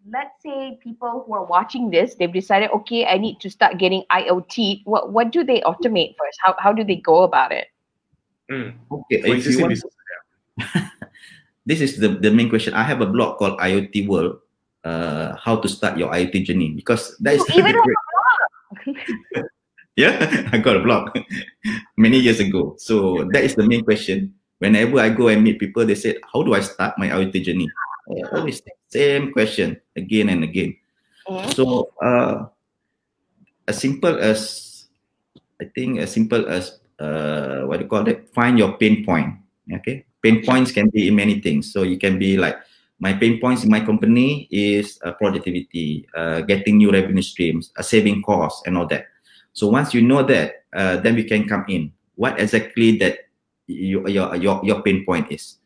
let's say people who are watching this, they've decided, okay, I need to start getting IoT. What what do they automate first? How how do they go about it? Mm. Okay, For if you want, business, this is the, the main question. I have a blog called IoT World, uh, how to start your IoT journey because that is even the have great- a blog. Yeah, I got a blog many years ago. So that is the main question. Whenever I go and meet people, they said, "How do I start my IoT journey?" I always same question again and again. Mhm. So uh, as simple as I think as simple as uh, what do you call it? Find your pain point. Okay, pain points can be in many things. So you can be like my pain points in my company is uh, productivity, uh, getting new revenue streams, uh, saving costs, and all that. So once you know that, uh, then we can come in. What exactly that your your your, your pain point is,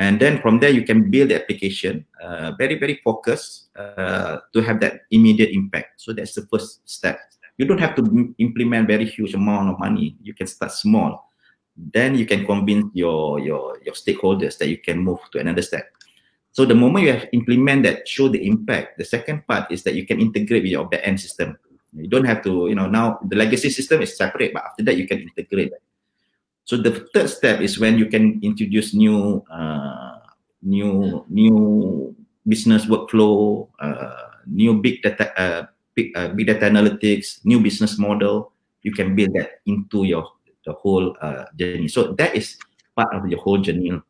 and then from there you can build the application uh, very very focused uh, to have that immediate impact. So that's the first step. You don't have to im- implement very huge amount of money. You can start small. Then you can convince your your your stakeholders that you can move to another step. So the moment you have implement that, show the impact. The second part is that you can integrate with your back end system. You don't have to, you know, now the legacy system is separate, but after that you can integrate. So the third step is when you can introduce new, uh, new, new business workflow, uh, new big data, uh, big, uh, big data analytics, new business model. You can build that into your the whole uh, journey. So that is part of your whole journey.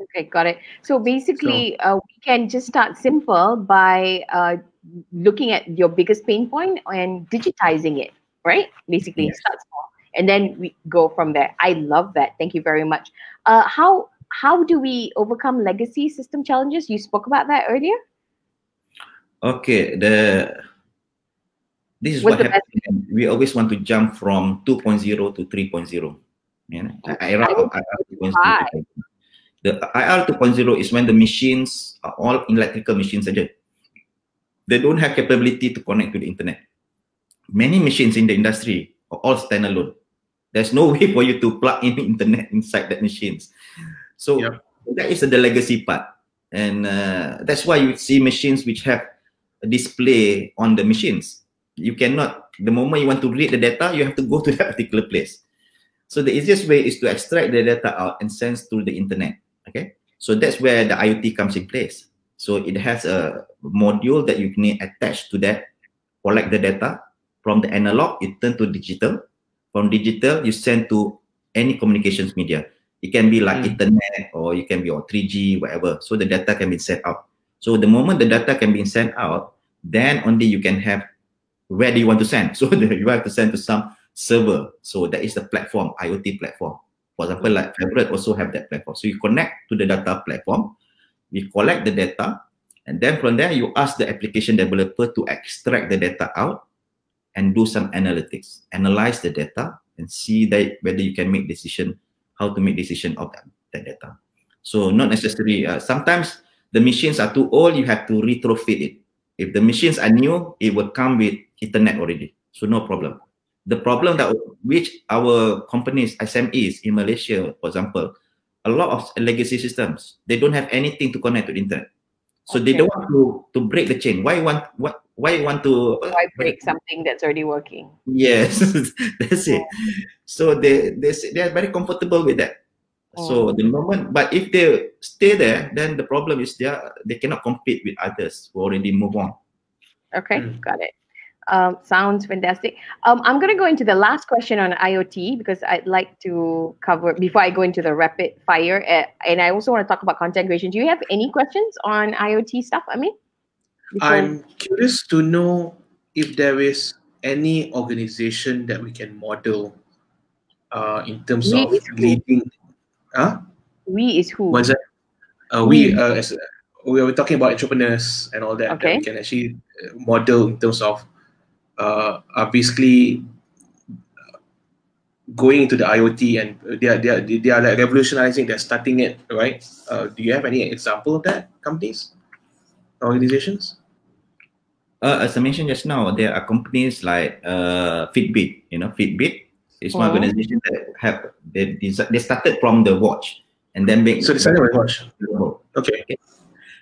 Okay, got it. So basically, uh, we can just start simple by uh, looking at your biggest pain point and digitizing it, right? Basically, Yes. start small, and then we go from there. I love that. Thank you very much. Uh, how how do we overcome legacy system challenges? You spoke about that earlier. Okay, the this is What's what happens. We always want to jump from 2.0 to 3.0. You know, IR, I would IR 2.0. try. The IR 2.0 is when the machines are all electrical machines saja. They don't have capability to connect to the internet. Many machines in the industry are all standalone. There's no way for you to plug in the internet inside that machines. So Yep. that is the legacy part, and uh, that's why you see machines which have a display on the machines. You cannot. The moment you want to read the data, you have to go to that particular place. So the easiest way is to extract the data out and send through the internet. Okay. So that's where the IoT comes in place. So it has a module that you can attach to that, collect the data from the analog, it turn to digital. From digital, you send to any communications media. It can be like Mm. internet or it can be on 3G, whatever. So the data can be sent out. So the moment the data can be sent out, then only you can have where do you want to send. So the, you have to send to some server. So that is the platform, IoT platform. For example, like Fabric also have that platform. So you connect to the data platform, we collect the data, and then from there you ask the application developer to extract the data out and do some analytics, analyze the data and see that whether you can make decision, how to make decision of that, that data. So not necessarily. Uh, sometimes the machines are too old, you have to retrofit it. If the machines are new, it will come with Ethernet already. So no problem. The problem that which our companies, SMEs in Malaysia, for example, a lot of legacy systems, they don't have anything to connect to the internet. So they don't want to, to break the chain. Why want what why want to Why break something that's already working? Yes, that's it. So they they say they are very comfortable with that. So the moment, but if they stay there, then the problem is they are, they cannot compete with others who already move on. Okay, Mm. got it. Um, sounds fantastic. Um, I'm going to go into the last question on IoT because I'd like to cover before I go into the rapid fire. Uh, and I also want to talk about content creation. Do you have any questions on IoT stuff? I mean, I'm curious to know if there is any organization that we can model uh, in terms We of leading. Huh? we is who? What's that? Uh, we uh, as we were talking about entrepreneurs and all that. Okay. That we can actually uh, model in terms of uh, are basically going into the IoT and they are they are they are like revolutionizing. They're starting it right. Uh, do you have any example of that companies, organizations? Uh, as I mentioned just now, there are companies like uh, Fitbit. You know, Fitbit is one Mhm. organization that have they they started from the watch and then make So they started with watch. wearable. Okay.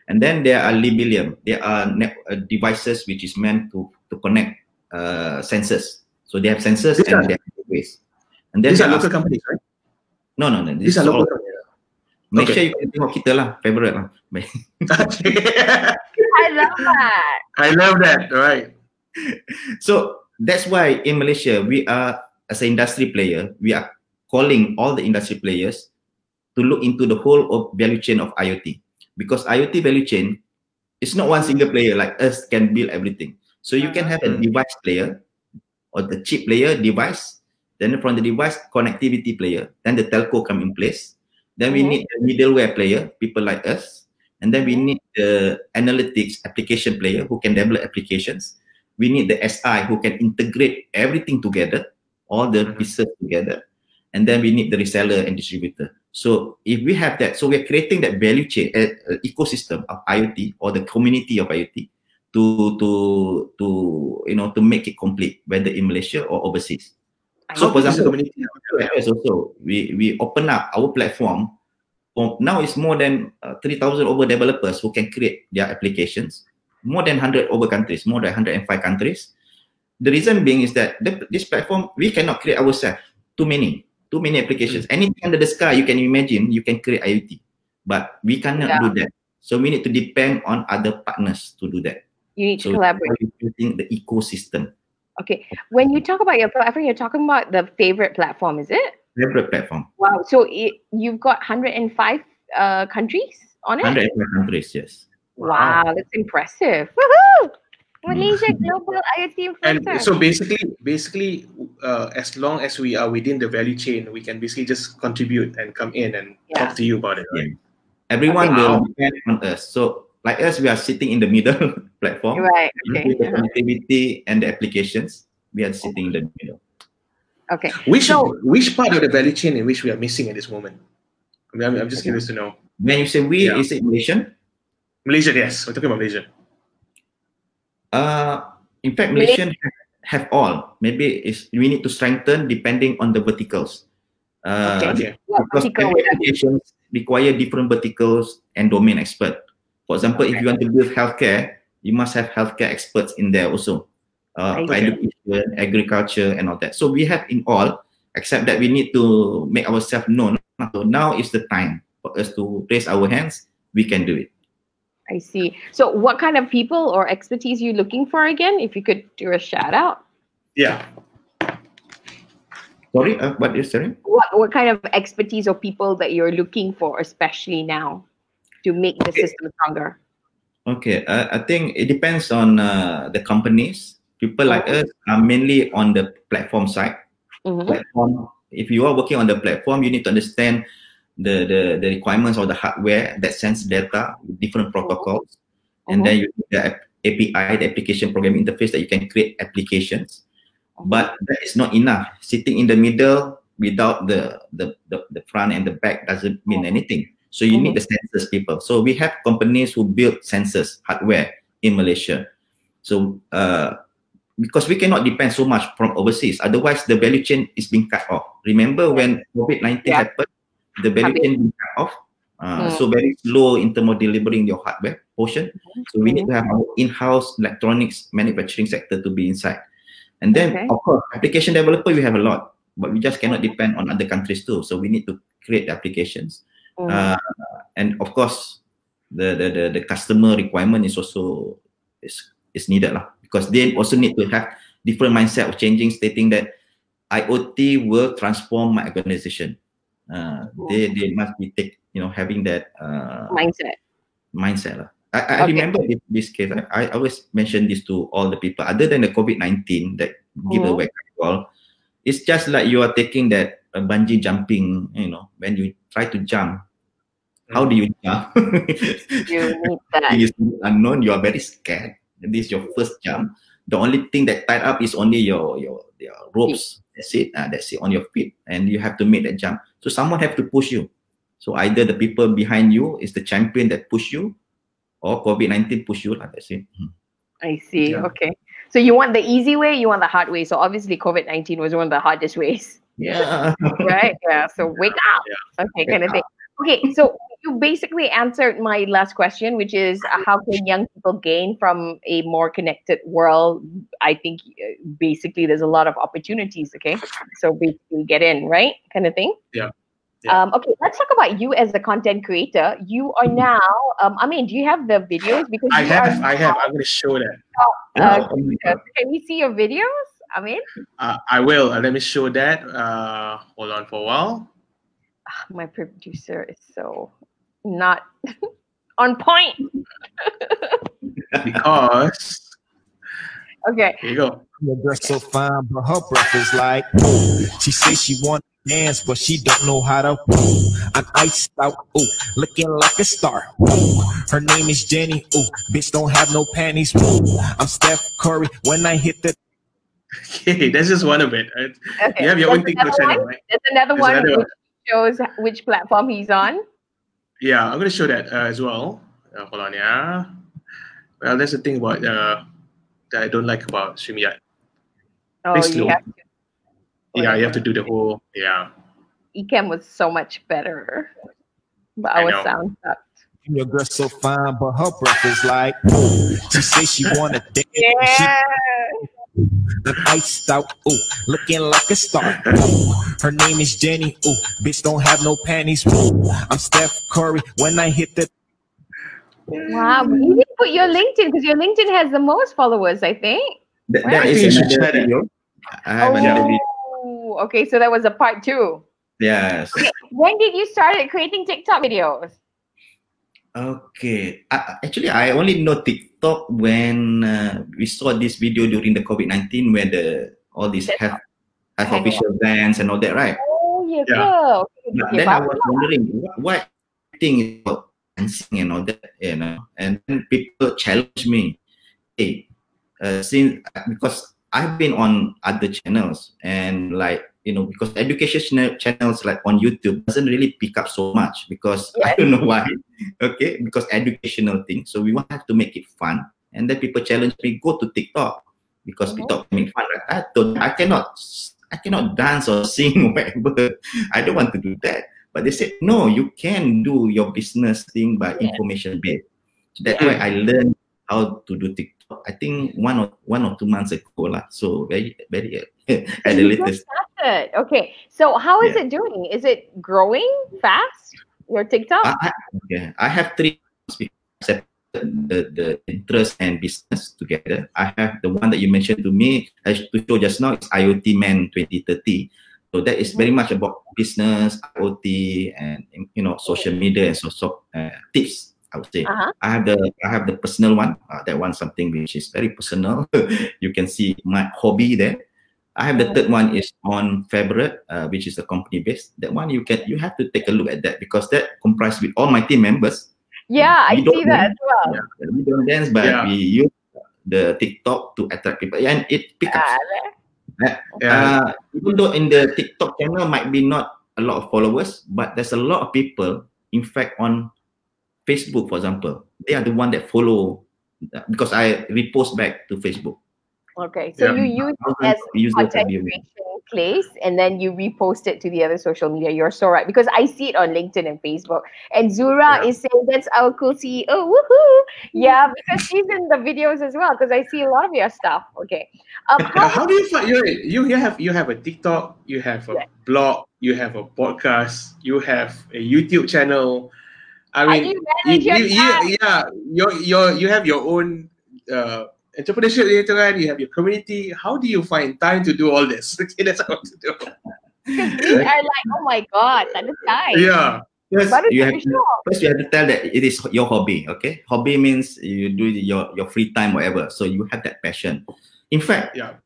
And then there are Libelium. There are net, uh, devices which is meant to to connect uh, sensors. So they have sensors These and are- they have gateways. And then These are local companies, right? No, no, no. These This are all. local companies. Make Okay. sure you can tengok kita lah, favorite lah. I love that. I love that. All right. so that's why in Malaysia we are as an industry player, we are calling all the industry players to look into the whole of value chain of IoT because IoT value chain is not one single player like us can build everything. So you can have a Mhm. device player or the chip player device, then from the device connectivity player, then the telco come in place. Then we Mhm. need the middleware player, people like us, and then we Mhm. need the analytics application player who can develop applications. We need the SI who can integrate everything together, all the pieces together, and then we need the reseller and distributor. So if we have that, so we're creating that value chain, uh, uh, ecosystem of IoT or the community of IoT to to to you know to make it complete, whether in Malaysia or overseas. So for example, community? Yes, also we we open up our platform. For now, it's more than uh, three thousand over developers who can create their applications. More than hundred over countries, more than hundred and five countries. The reason being is that the, this platform we cannot create ourselves. Too many, too many applications. Anything under the sky you can imagine, you can create IoT, but we cannot Yeah. do that. So we need to depend on other partners to do that. You need to So collaborate. we're building the ecosystem, Okay. When you talk about your platform, you're talking about the Favoriot platform, is it? Favoriot platform, Wow. So it, you've got 105 uh, countries on it? hundred and five countries. Yes. Wow, that's impressive. Woohoo! Malaysia Global IoT And so basically, basically, uh, as long as we are within the value chain, we can basically just contribute and come in and Yeah. talk to you about it. Right? Everyone Okay. will Wow. depend on us. So like us, we are sitting in the middle platform. right. with Okay. The uh-huh. connectivity and the applications, we are sitting in the middle. Okay. Which So- which part of the value chain in which we are missing at this moment? I mean, I'm, I'm just Okay. curious to know. When you say we, Yeah. is it Malaysian? Malaysia, yes, we're talking about Malaysia. Uh, in fact, Malaysian have, have all. Maybe it's, we need to strengthen depending on the verticals. Uh, Okay. Okay. What because vertical every would that be? applications require different verticals and domain expert. For example, if you want to build healthcare, you must have healthcare experts in there also, uh, education, agriculture, and all that. So we have in all, except that we need to make ourselves known. So now is the time for us to raise our hands. We can do it. I see. So, what kind of people or expertise you looking for again? If you could do a shout out. Yeah. Sorry, uh, what is sorry? What what kind of expertise or people that you're looking for, especially now, to make the Okay. system stronger? Okay, uh, I think it depends on uh, the companies. People like us are mainly on the platform side. Mhm. Platform. If you are working on the platform, you need to understand the the, the requirements of the hardware that sends data with different protocols, and Mhm. then you need the API, the application programming interface that you can create applications. But that is not enough. Sitting in the middle without the the, the, the front and the back doesn't mean anything. So you need the sensors people. So we have companies who build sensors hardware in Malaysia. So uh, because we cannot depend so much from overseas, otherwise the value chain is being cut off. Remember when COVID nineteen Yeah. happened, the value Habis. chain being cut off. Uh, Mm. So very slow in terms of delivering your hardware portion. So we need to have our in-house electronics manufacturing sector to be inside. And then, Okay. of course, application developer we have a lot, but we just cannot depend on other countries too. So we need to create the applications. Mhm. Uh, and of course, the, the the the customer requirement is also is is needed lah because they also need to have different mindset of changing, stating that IoT will transform my organization. Uh, they they must be take you know having that uh, Mindset. mindset. lah. I, I Okay. remember this, this case. I, I always mention this to all the people, other than the COVID 19 that give Mhm. a wake up call. It's just like you are taking that uh, bungee jumping, you know, when you try to jump, how do you jump? You need that. it is unknown, you are very scared. This is your first jump. The only thing that tied up is only your your, your ropes. That's it. Uh, that's it on your feet, and you have to make that jump. So someone have to push you. So either the people behind you is the champion that push you, or COVID nineteen push you. Lah. That's it. Hmm. I see. Yeah. Okay. So you want the easy way, you want the hard way. So obviously COVID nineteen was one of the hardest ways, Yeah. right? yeah. So wake up. Okay, kind of thing. Okay, so you basically answered my last question, which is uh, how can young people gain from a more connected world? I think uh, basically there's a lot of opportunities. Okay, so basically get in, right? Kind of thing. Yeah. Yeah. Um, okay, let's talk about you as a content creator. You are now. Um, I mean, do you have the videos? Because I have, I have. I'm going to show that. Uh, Oh my Can we see your videos? I mean, Uh, I will. Uh, let me show that. Uh, hold on for a while. my producer is so not on point. Because Okay. here you go. Your girl so fine, but her breath is like. Ooh. She says she want to dance, but she don't know how to. Ooh. I'm iced out, ooh, looking like a star. Ooh. Her name is Jenny, ooh, bitch don't have no panties. Ooh. I'm Steph Curry when I hit the. Okay, that's just one of it. Uh, Okay. You have your own There's TikTok another channel, one. right? There's another There's one another which shows which platform he's on. Yeah, I'm going to show that uh, as well. Uh, hold on, yeah. Well, that's the thing about uh, that I don't like about StreamYard. Oh, Please you have to. Yeah, you have to do the whole. Yeah. Ecamm was so much better, but I our sound sucked. Your girl so fine, but her breath is like. Ooh. She says she want to dance, but she Yeah. I'm iced out, ooh, looking like a star. Ooh. Her name is Jenny, ooh, bitch don't have no panties. Ooh. I'm Steph Curry when I hit the. Wow. You didn't put your LinkedIn because your LinkedIn has the most followers, I think. That, Well, that I you should share that. video. I have another oh, video. Oh, okay. So that was a part two. Yes. When did you start creating TikTok videos? Okay. I, actually, I only know TikTok when uh, we saw this video during the COVID nineteen, where the all these health, health official bands and all that, right? Oh, yeah. Yeah. Okay, okay, then I was wondering what, what thing about dancing and all that, you know, and then people challenge me, hey, uh, since because I've been on other channels and like you know because educational channels like on YouTube doesn't really pick up so much because I don't know why. Okay, because educational thing. So we want to make it fun, and then people challenge me go to TikTok because Mhm. TikTok make fun. Like, I don't, I cannot, I cannot dance or sing whatever. I don't want to do that. But they said, no, you can do your business thing by Yeah. information based. So that's Yeah. why I learned how to do TikTok. I think one or one or two months ago lah. So very very at the latest. Started. Okay. So how is Yeah. it doing? Is it growing fast? Your TikTok? I, I. I have three the, the interest and business together. I have the one that you mentioned to me as to show just now is IoT Man 2030. So that is very much about business, IoT, and you know social media and so so uh, tips. I would say Uh-huh. I have the I have the personal one. Uh, that one something which is very personal. you can see my hobby there. I have the third one is on Favoriot, uh, which is a company based. That one you can you have to take a look at that because that comprised with all my team members. yeah, I we don't see that as well. Yeah, we don't dance, but Yeah. we use the TikTok to attract people, and it picks up. Ah, Yeah. Uh, even though in the TikTok channel might be not a lot of followers, but there's a lot of people. In fact, on Facebook, for example, they are the one that follow uh, because I repost back to Facebook. Okay. So Yeah. you use it as users content creation place and then you repost it to the other social media. You're so right. Because I see it on LinkedIn and Facebook. And Zura Yeah. is saying that's our cool CEO. Woohoo! Yeah, because she's in the videos as well. Because I see a lot of your stuff. Okay. Um, how how do you find you you have you have a TikTok, you have a Yeah. blog, you have a podcast, you have a YouTube channel. I mean, you you, you, yeah, you have your own uh, entrepreneurship later on. You have your community. How do you find time to do all this? Okay, that's how to do. Because we are like, oh my god, tak ada time. Yeah, First, Baru you have to, first you have to tell that it is your hobby. Okay, hobby means you do your your free time, whatever. So you have that passion. In fact, yeah,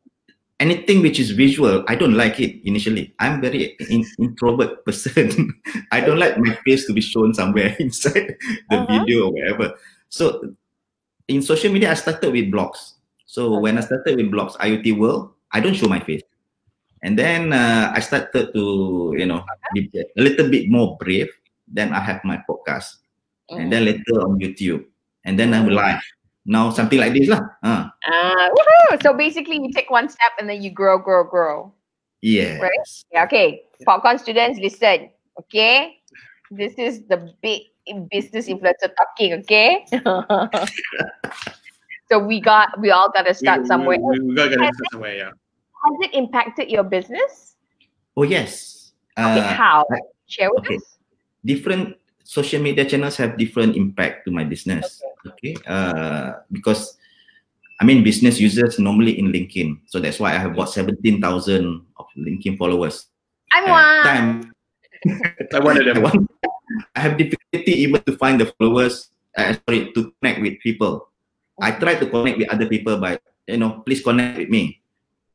anything which is visual, I don't like it initially. I'm very in, introvert person. I don't like my face to be shown somewhere inside the Uh-huh. video or whatever. So in social media, I started with blogs. So when I started with blogs, IoT World, I don't show my face. And then uh, I started to, you know, be a little bit more brave. Then I have my podcast. And then later on YouTube. And then I'm live. Now something like this lah. Uh, woohoo! So basically, you take one step and then you grow, grow, grow. yes. Yeah, okay. Popcorn students, listen. Okay, this is the big business influencer talking. Okay. so we got, we all got to start we, somewhere. We, we, we got to start somewhere. Yeah. Has it impacted your business? Oh yes. Okay, Uh, how? I- Share with okay. us. different social media channels have different impact to my business. Okay. Uh, because I mean business users normally in LinkedIn. So that's why I have about 17,000 of LinkedIn followers. I'm At one. time I wanted I them. want I have difficulty even to find the followers uh, sorry to connect with people. I try to connect with other people but you know please connect with me.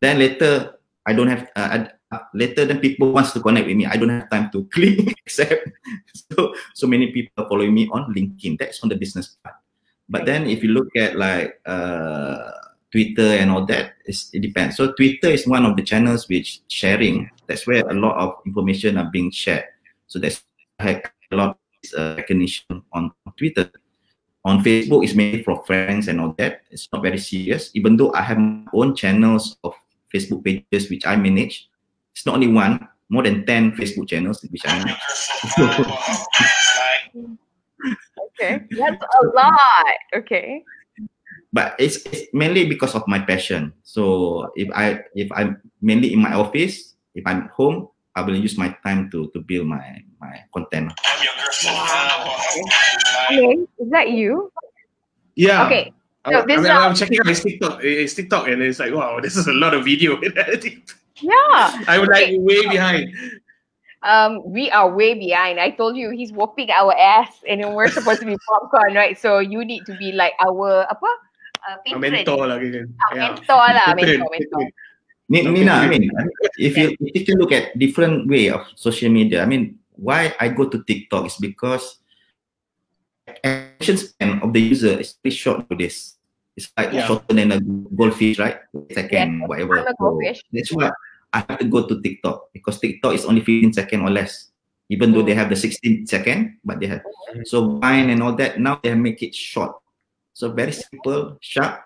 Then later I don't have uh, uh, later then people wants to connect with me. I don't have time to click accept. So so many people following me on LinkedIn. That's on the business part. But then if you look at like uh, Twitter and all that, it's, it depends. So Twitter is one of the channels which sharing. That's where a lot of information are being shared. So that's a lot of uh, recognition on Twitter. On Facebook, it's mainly for friends and all that. It's not very serious. Even though I have my own channels of Facebook pages which I manage, it's not only one, more than 10 Facebook channels which I manage. Okay, that's a lot. Okay. but it's, it's mainly because of my passion. So if I if I'm mainly in my office, if I'm home, I will use my time to to build my my content. Okay, is that you? Yeah. Okay. I, So I this mean, is I'm checking out his TikTok, his TikTok, and it's like, wow, this is a lot of video. Yeah. I was like Okay. way behind. Um, we are way behind. I told you he's whooping our ass, and then we're supposed to be popcorn, right? So you need to be like our apa? Uh, A patron. mentor lah, kan. Ah, Yeah. mentor lah, Patron, mentor, mentor. patron. Ni- Okay. Nina, I mean, if you if you look at different way of social media, I mean, why I go to TikTok is because attention span of the user is pretty short for this. It's like Yeah. shorter than a goldfish, right? Second, Yes, whatever. So goldfish. that's why I have to go to TikTok because TikTok is only 15 second or less. Even though they Mm. have the 16 second, but they have Mm-hmm. so Vine and all that. Now they make it short, so very simple, sharp,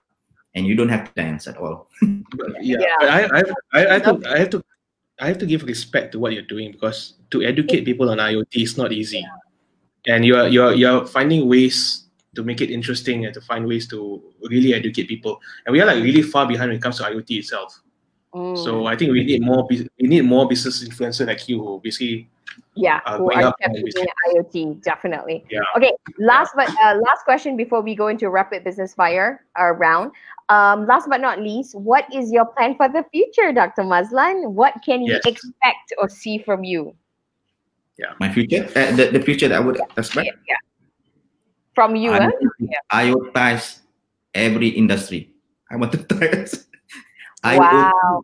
and you don't have to dance at all. Yeah, Yeah. I, I, I, I, have to, I have to, I have to give respect to what you're doing because to educate people on IoT is not easy, and you're you're you're finding ways to make it interesting and to find ways to really educate people. And we are like really far behind when it comes to IoT itself. Mm. So I think we need more we need more business influencer like you who basically yeah, uh, who going are up and IoT definitely. Yeah. Okay, last but uh, last question before we go into rapid business fire uh, round. Um, last but not least, what is your plan for the future, Dr. Mazlan? What can we expect or see from you? Yeah my future, uh, the, the future that I would expect. Yeah, yeah. From you, I huh? want to IoTize every industry. I want to touch Wow.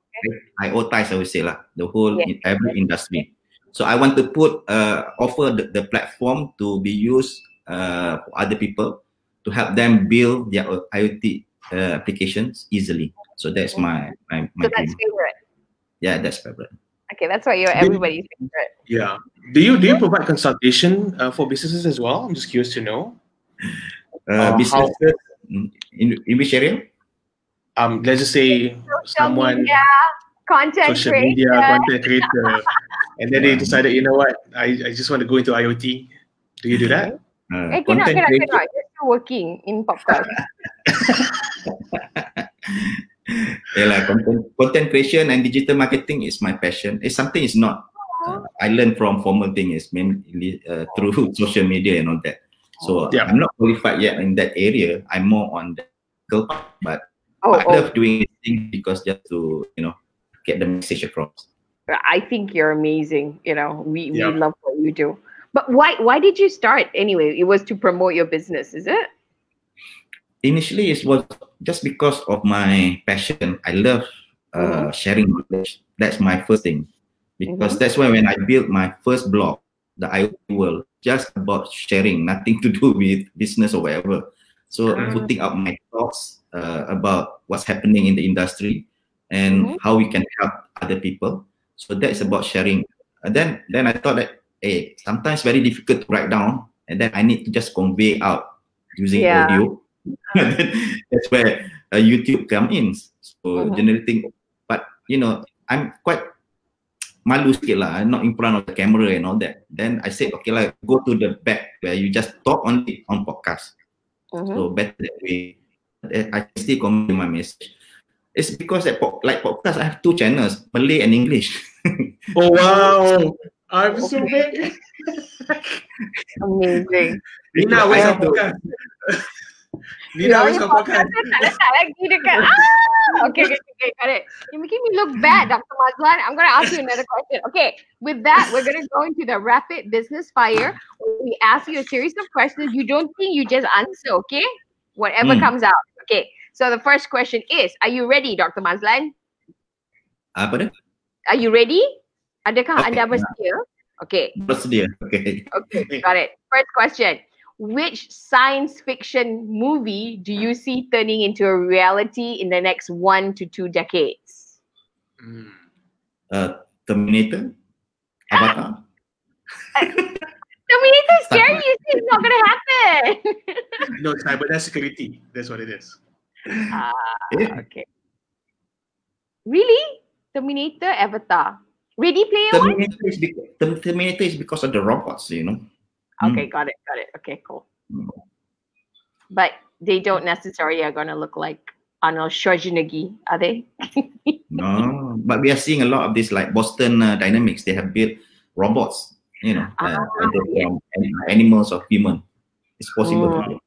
IoTize, I would say lah, the whole Yeah. every industry. So I want to put uh, offer the, the platform to be used uh, for other people to help them build their IoT uh, applications easily. So that's my my, my So that's dream. favorite. Yeah, that's favorite. Okay, that's why you're Did- everybody's favorite. yeah. Do you do you provide consultation uh, for businesses as well? I'm just curious to know. Uh, Uh, how- businesses mm, in, in which area? Um, let's just say Social someone media, content social creator. media content creator, and then they decided, you know what, I, I just want to go into IoT. Do you do that? Uh, Eh, cannot, content cannot, creator. cannot. You're still working in podcast. yeah, like content, content creation and digital marketing is my passion. It's something is not uh, I learned from formal thing is mainly uh, through social media and all that. So Yeah. I'm not qualified yet in that area. I'm more on the technical part, but Oh, I oh, love doing things because just to you know get the message across. I think you're amazing. You know, we, we love what you do. But why why did you start anyway? It was to promote your business, is it? Initially, it was just because of my passion. I love uh, sharing knowledge. That's my first thing. Because that's why when I built my first blog, the IoT world, just about sharing, nothing to do with business or whatever. So Ah. putting up my thoughts uh, about what's happening in the industry and Mhm. how we can help other people. So that's about sharing. And then then I thought that hey, sometimes very difficult to write down, and then I need to just convey out using Yeah. audio. That's where uh, YouTube come in. So Mhm. generating, but you know, I'm quite malu sikit lah. I'm not in front of the camera and all that. Then I said, okay lah, go to the back where you just talk only on podcast. Mhm. So better that way. Eh, I still convey my message. It's because that po- like podcast, I have two channels, Malay and English. Oh wow! I'm so big. Amazing. Nina, where's I our have to- podcast? Nina, where's our podcast? Tak letak lagi dekat. Ah! Okay, okay, okay, got it. You're making me look bad, Dr. Mazlan. I'm going to ask you another question. Okay, with that, we're going to go into the rapid business fire. We ask you a series of questions. You don't think you just answer, okay? Whatever Hmm. comes out. Okay, so the first question is, are you ready, Dr. Mazlan? Apa dia? Are you ready? Adakah Okay. anda bersedia? Okay, Bersedia. Okay. okay, got it. First question. Which science fiction movie do you see turning into a reality in the next one to two decades? Hmm. Uh, Terminator? Avatar? Terminator scary, you see, it's not gonna happen. No, cybernet security. That's what it is. Ah, Eh, okay. Really? Terminator, Avatar. Ready Player One? Terminator is, because, Terminator is because of the robots, you know. Okay, got it, got it. Okay, cool. Mm. But they don't necessarily are gonna look like Arnold Schwarzenegger, are they? No, but we are seeing a lot of this like Boston uh, Dynamics. They have built robots, you know, uh, Ah, whether yeah. from animals or human. It's possible. to Mm.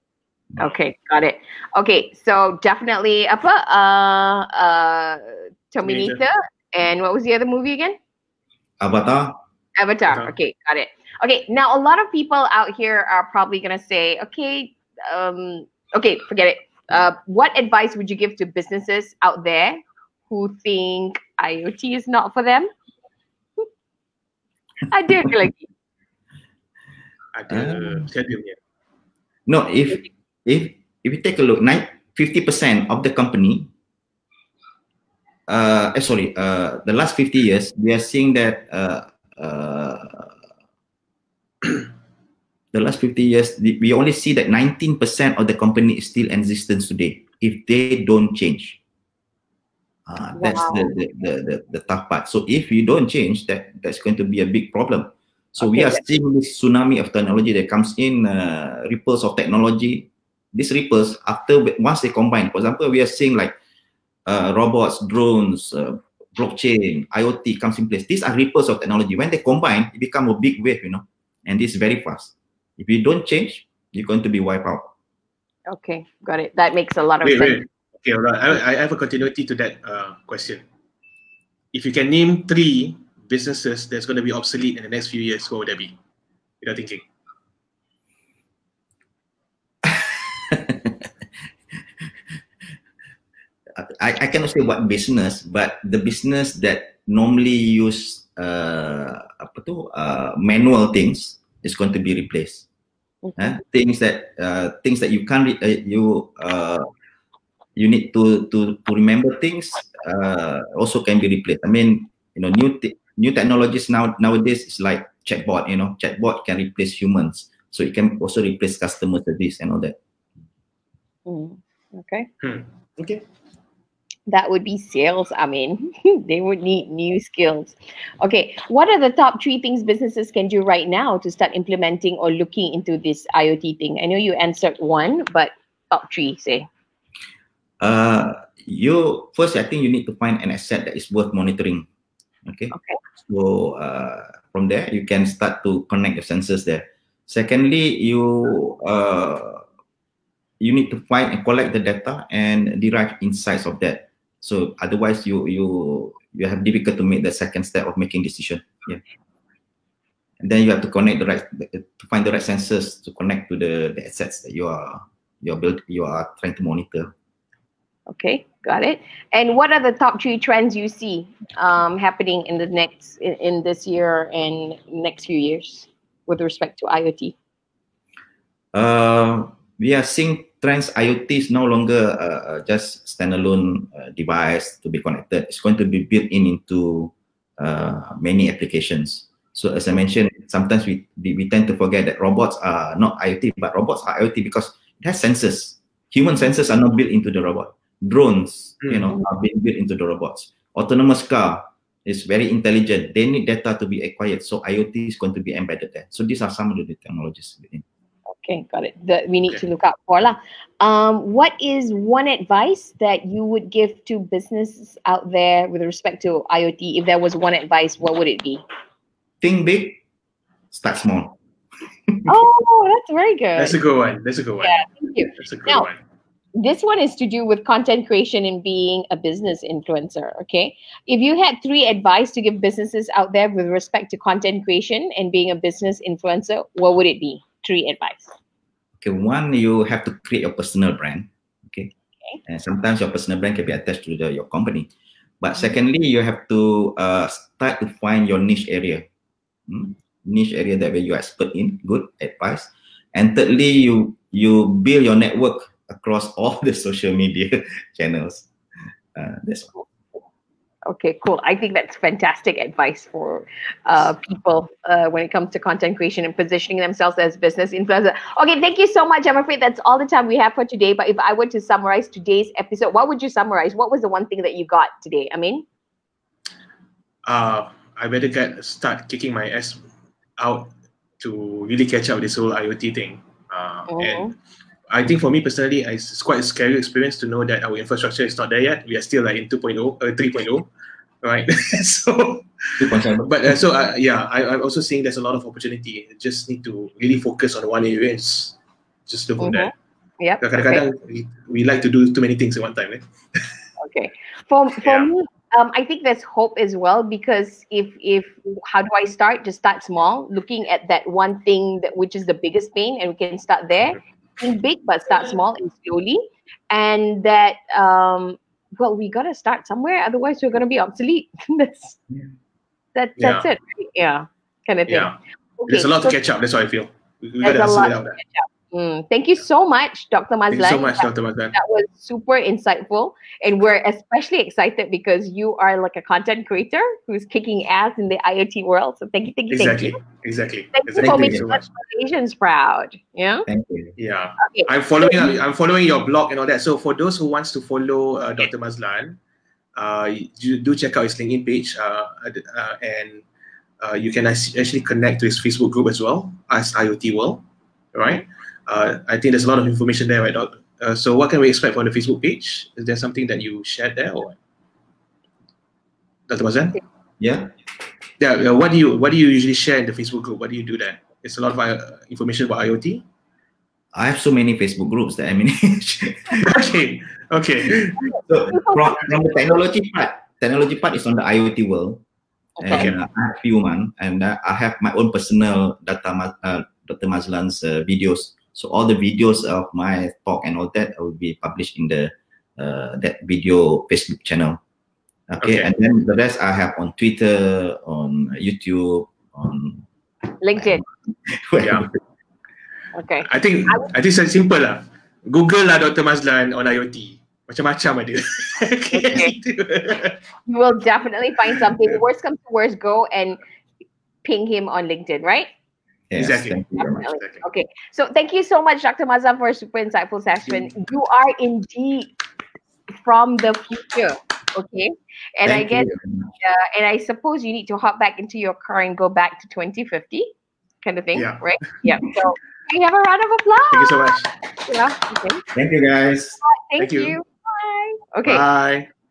Do. Okay, got it. Okay, so definitely apa? Uh, uh, Terminator. And what was the other movie again? Avatar. Avatar. Avatar. Okay, got it. Okay, now a lot of people out here are probably gonna say, okay, um, okay, forget it. Uh, what advice would you give to businesses out there who think IoT is not for them? Ada ke lagi? Ada schedule-nya. No, if if if you take a look, nine fifty percent of the company. Uh, eh, sorry. Uh, the last fifty years, we are seeing that. Uh, uh, the last fifty years, we only see that nineteen percent of the company is still in existence today. If they don't change, uh, that's the, the, the the the tough part. So if you don't change, that that's going to be a big problem. So we are seeing this tsunami of technology that comes in, uh, ripples of technology, these ripples after once they combine. For example, we are seeing like uh, robots, drones, uh, blockchain, IoT comes in place. These are ripples of technology. When they combine, it become a big wave, you know, and this is very fast. If you don't change, you're going to be wiped out. Okay, got it. That makes a lot of Wait, sense. wait. Okay, all right. I, I have a continuity to that uh, question. If you can name three businesses that's going to be obsolete in the next few years, what would that be? Without thinking. I, I cannot say what business, but the business that normally use uh, apa tu, uh, manual things is going to be replaced. Eh, Things that uh, things that you can't re- uh, you uh, you need to to to remember things uh, also can be replaced. I mean, you know, new te- new technologies now nowadays is like chatbot. You know, chatbot can replace humans, so it can also replace customer service and all that. Mm, Okay. Okay. That would be sales. I mean, they would need new skills. Okay. What are the top three things businesses can do right now to start implementing or looking into this IoT thing? I know you answered one, but top three, say. Uh, you first, I think you need to find an asset that is worth monitoring. Okay. Okay. So uh, from there, you can start to connect your sensors there. Secondly, you uh, you need to find and collect the data and derive insights of that. So otherwise, you you you have difficult to make the second step of making decision. Yeah. And then you have to connect the right to find the right sensors to connect to the, the assets that you are you are build you are trying to monitor. Okay, got it. And what are the top three trends you see um, happening in the next in, in this year and next few years with respect to IoT? Uh, we are seeing trends IoT is no longer uh, just standalone uh, device to be connected. It's going to be built in into uh, many applications. So as I mentioned, sometimes we we tend to forget that robots are not IoT, but robots are IoT because it has sensors. Human sensors are not built into the robot. Drones, you know, are being built into the robots. Autonomous car is very intelligent. They need data to be acquired. So IoT is going to be embedded there. So these are some of the technologies within. Okay, got it. That we need Okay. to look out for lah. Um, what is one advice that you would give to businesses out there with respect to IoT? If there was one advice, what would it be? Think big, start small. Oh, that's very good. That's a good one. That's a good one. Yeah, thank you. That's a good Now- one. This one is to do with content creation and being a business influencer. Okay, if you had three advice to give businesses out there with respect to content creation and being a business influencer, what would it be? Three advice. Okay, one you have to create your personal brand. Okay, Okay. and sometimes your personal brand can be attached to the, your company. But secondly, you have to uh, start to find your niche area, Hmm? niche area that where you are expert in. Good advice. And thirdly, you you build your network across all the social media channels. Uh, that's all. Okay, cool. I think that's fantastic advice for uh, people uh, when it comes to content creation and positioning themselves as business influencer. Okay, thank you so much. I'm afraid that's all the time we have for today. But if I were to summarize today's episode, what would you summarize? What was the one thing that you got today? I mean, uh, I better get start kicking my ass out to really catch up with this whole IoT thing. Uh, And I think for me personally, it's quite a scary experience to know that our infrastructure is not there yet. We are still like in 2.0, uh, 3.0, right? so, but uh, so uh, yeah, I, I'm also seeing there's a lot of opportunity. Just need to really focus on one area and s- just look from there. yep. Okay. Kadang-kadang we, we like to do too many things at one time. Eh? Okay. For for Yeah. me, um, I think there's hope as well because if if how do I start? Just start small, looking at that one thing that which is the biggest pain, and we can start there. Think big, but start small and slowly. And that um, well, we gotta start somewhere. Otherwise, we're gonna be obsolete. that's Yeah. that that's Yeah. it. right? Yeah, kind of thing. Yeah, Okay, there's a lot so, to catch up. That's what I feel. We, we There's a lot it to catch up. Mm, thank you so much, Dr. Mazlan. Thank you so much, Dr. Mazlan. that was super insightful and we're especially excited because you are like a content creator who's kicking ass in the iot world so thank you thank you Exactly, thank you exactly. thank you for making you so us much. asians proud yeah Thank you. Yeah, okay I'm following. I'm following your blog and all that. So for those who wants to follow uh, Dr. Mazlan, uh, you do check out his LinkedIn page, uh, uh, and uh, you can actually connect to his Facebook group as well as IoT World, right? Uh, I think there's a lot of information there, right, Doc? Uh, so what can we expect from the Facebook page? Is there something that you shared there, or? Dr. Mazlan? Yeah. Yeah. What do you What do you usually share in the Facebook group? What do you do there? It's a lot of uh, information about IoT. I have so many Facebook groups that I manage. okay. Okay. so from, from the technology part, technology part is on the IoT world. Okay. And uh, I have few man, and uh, I have my own personal data, uh, Dr. Mazlan's uh, videos. So all the videos of my talk and all that will be published in the uh, that video Facebook channel. Okay, Okay. and then the rest I have on Twitter, on YouTube, on LinkedIn. Yeah. Okay. I think I think it's simple lah. Google lah Dr. Mazlan on IoT. Macam-macam ada. Okay. You will definitely find something. Worst comes to worst, go and ping him on LinkedIn, right? Yes, Exactly. Thank you very much. Definitely. Exactly. Okay. So thank you so much, Dr. Mazlan, for a super insightful session. You are indeed from the future. Okay. And I Thank guess you very much. uh, and I suppose you need to hop back into your car and go back to 2050 kind of thing, Yeah. right? Yeah. So we have a round of applause? Thank you so much. Yeah. Okay. Thank you guys. Thank, Thank you. you. Bye. Okay. Bye.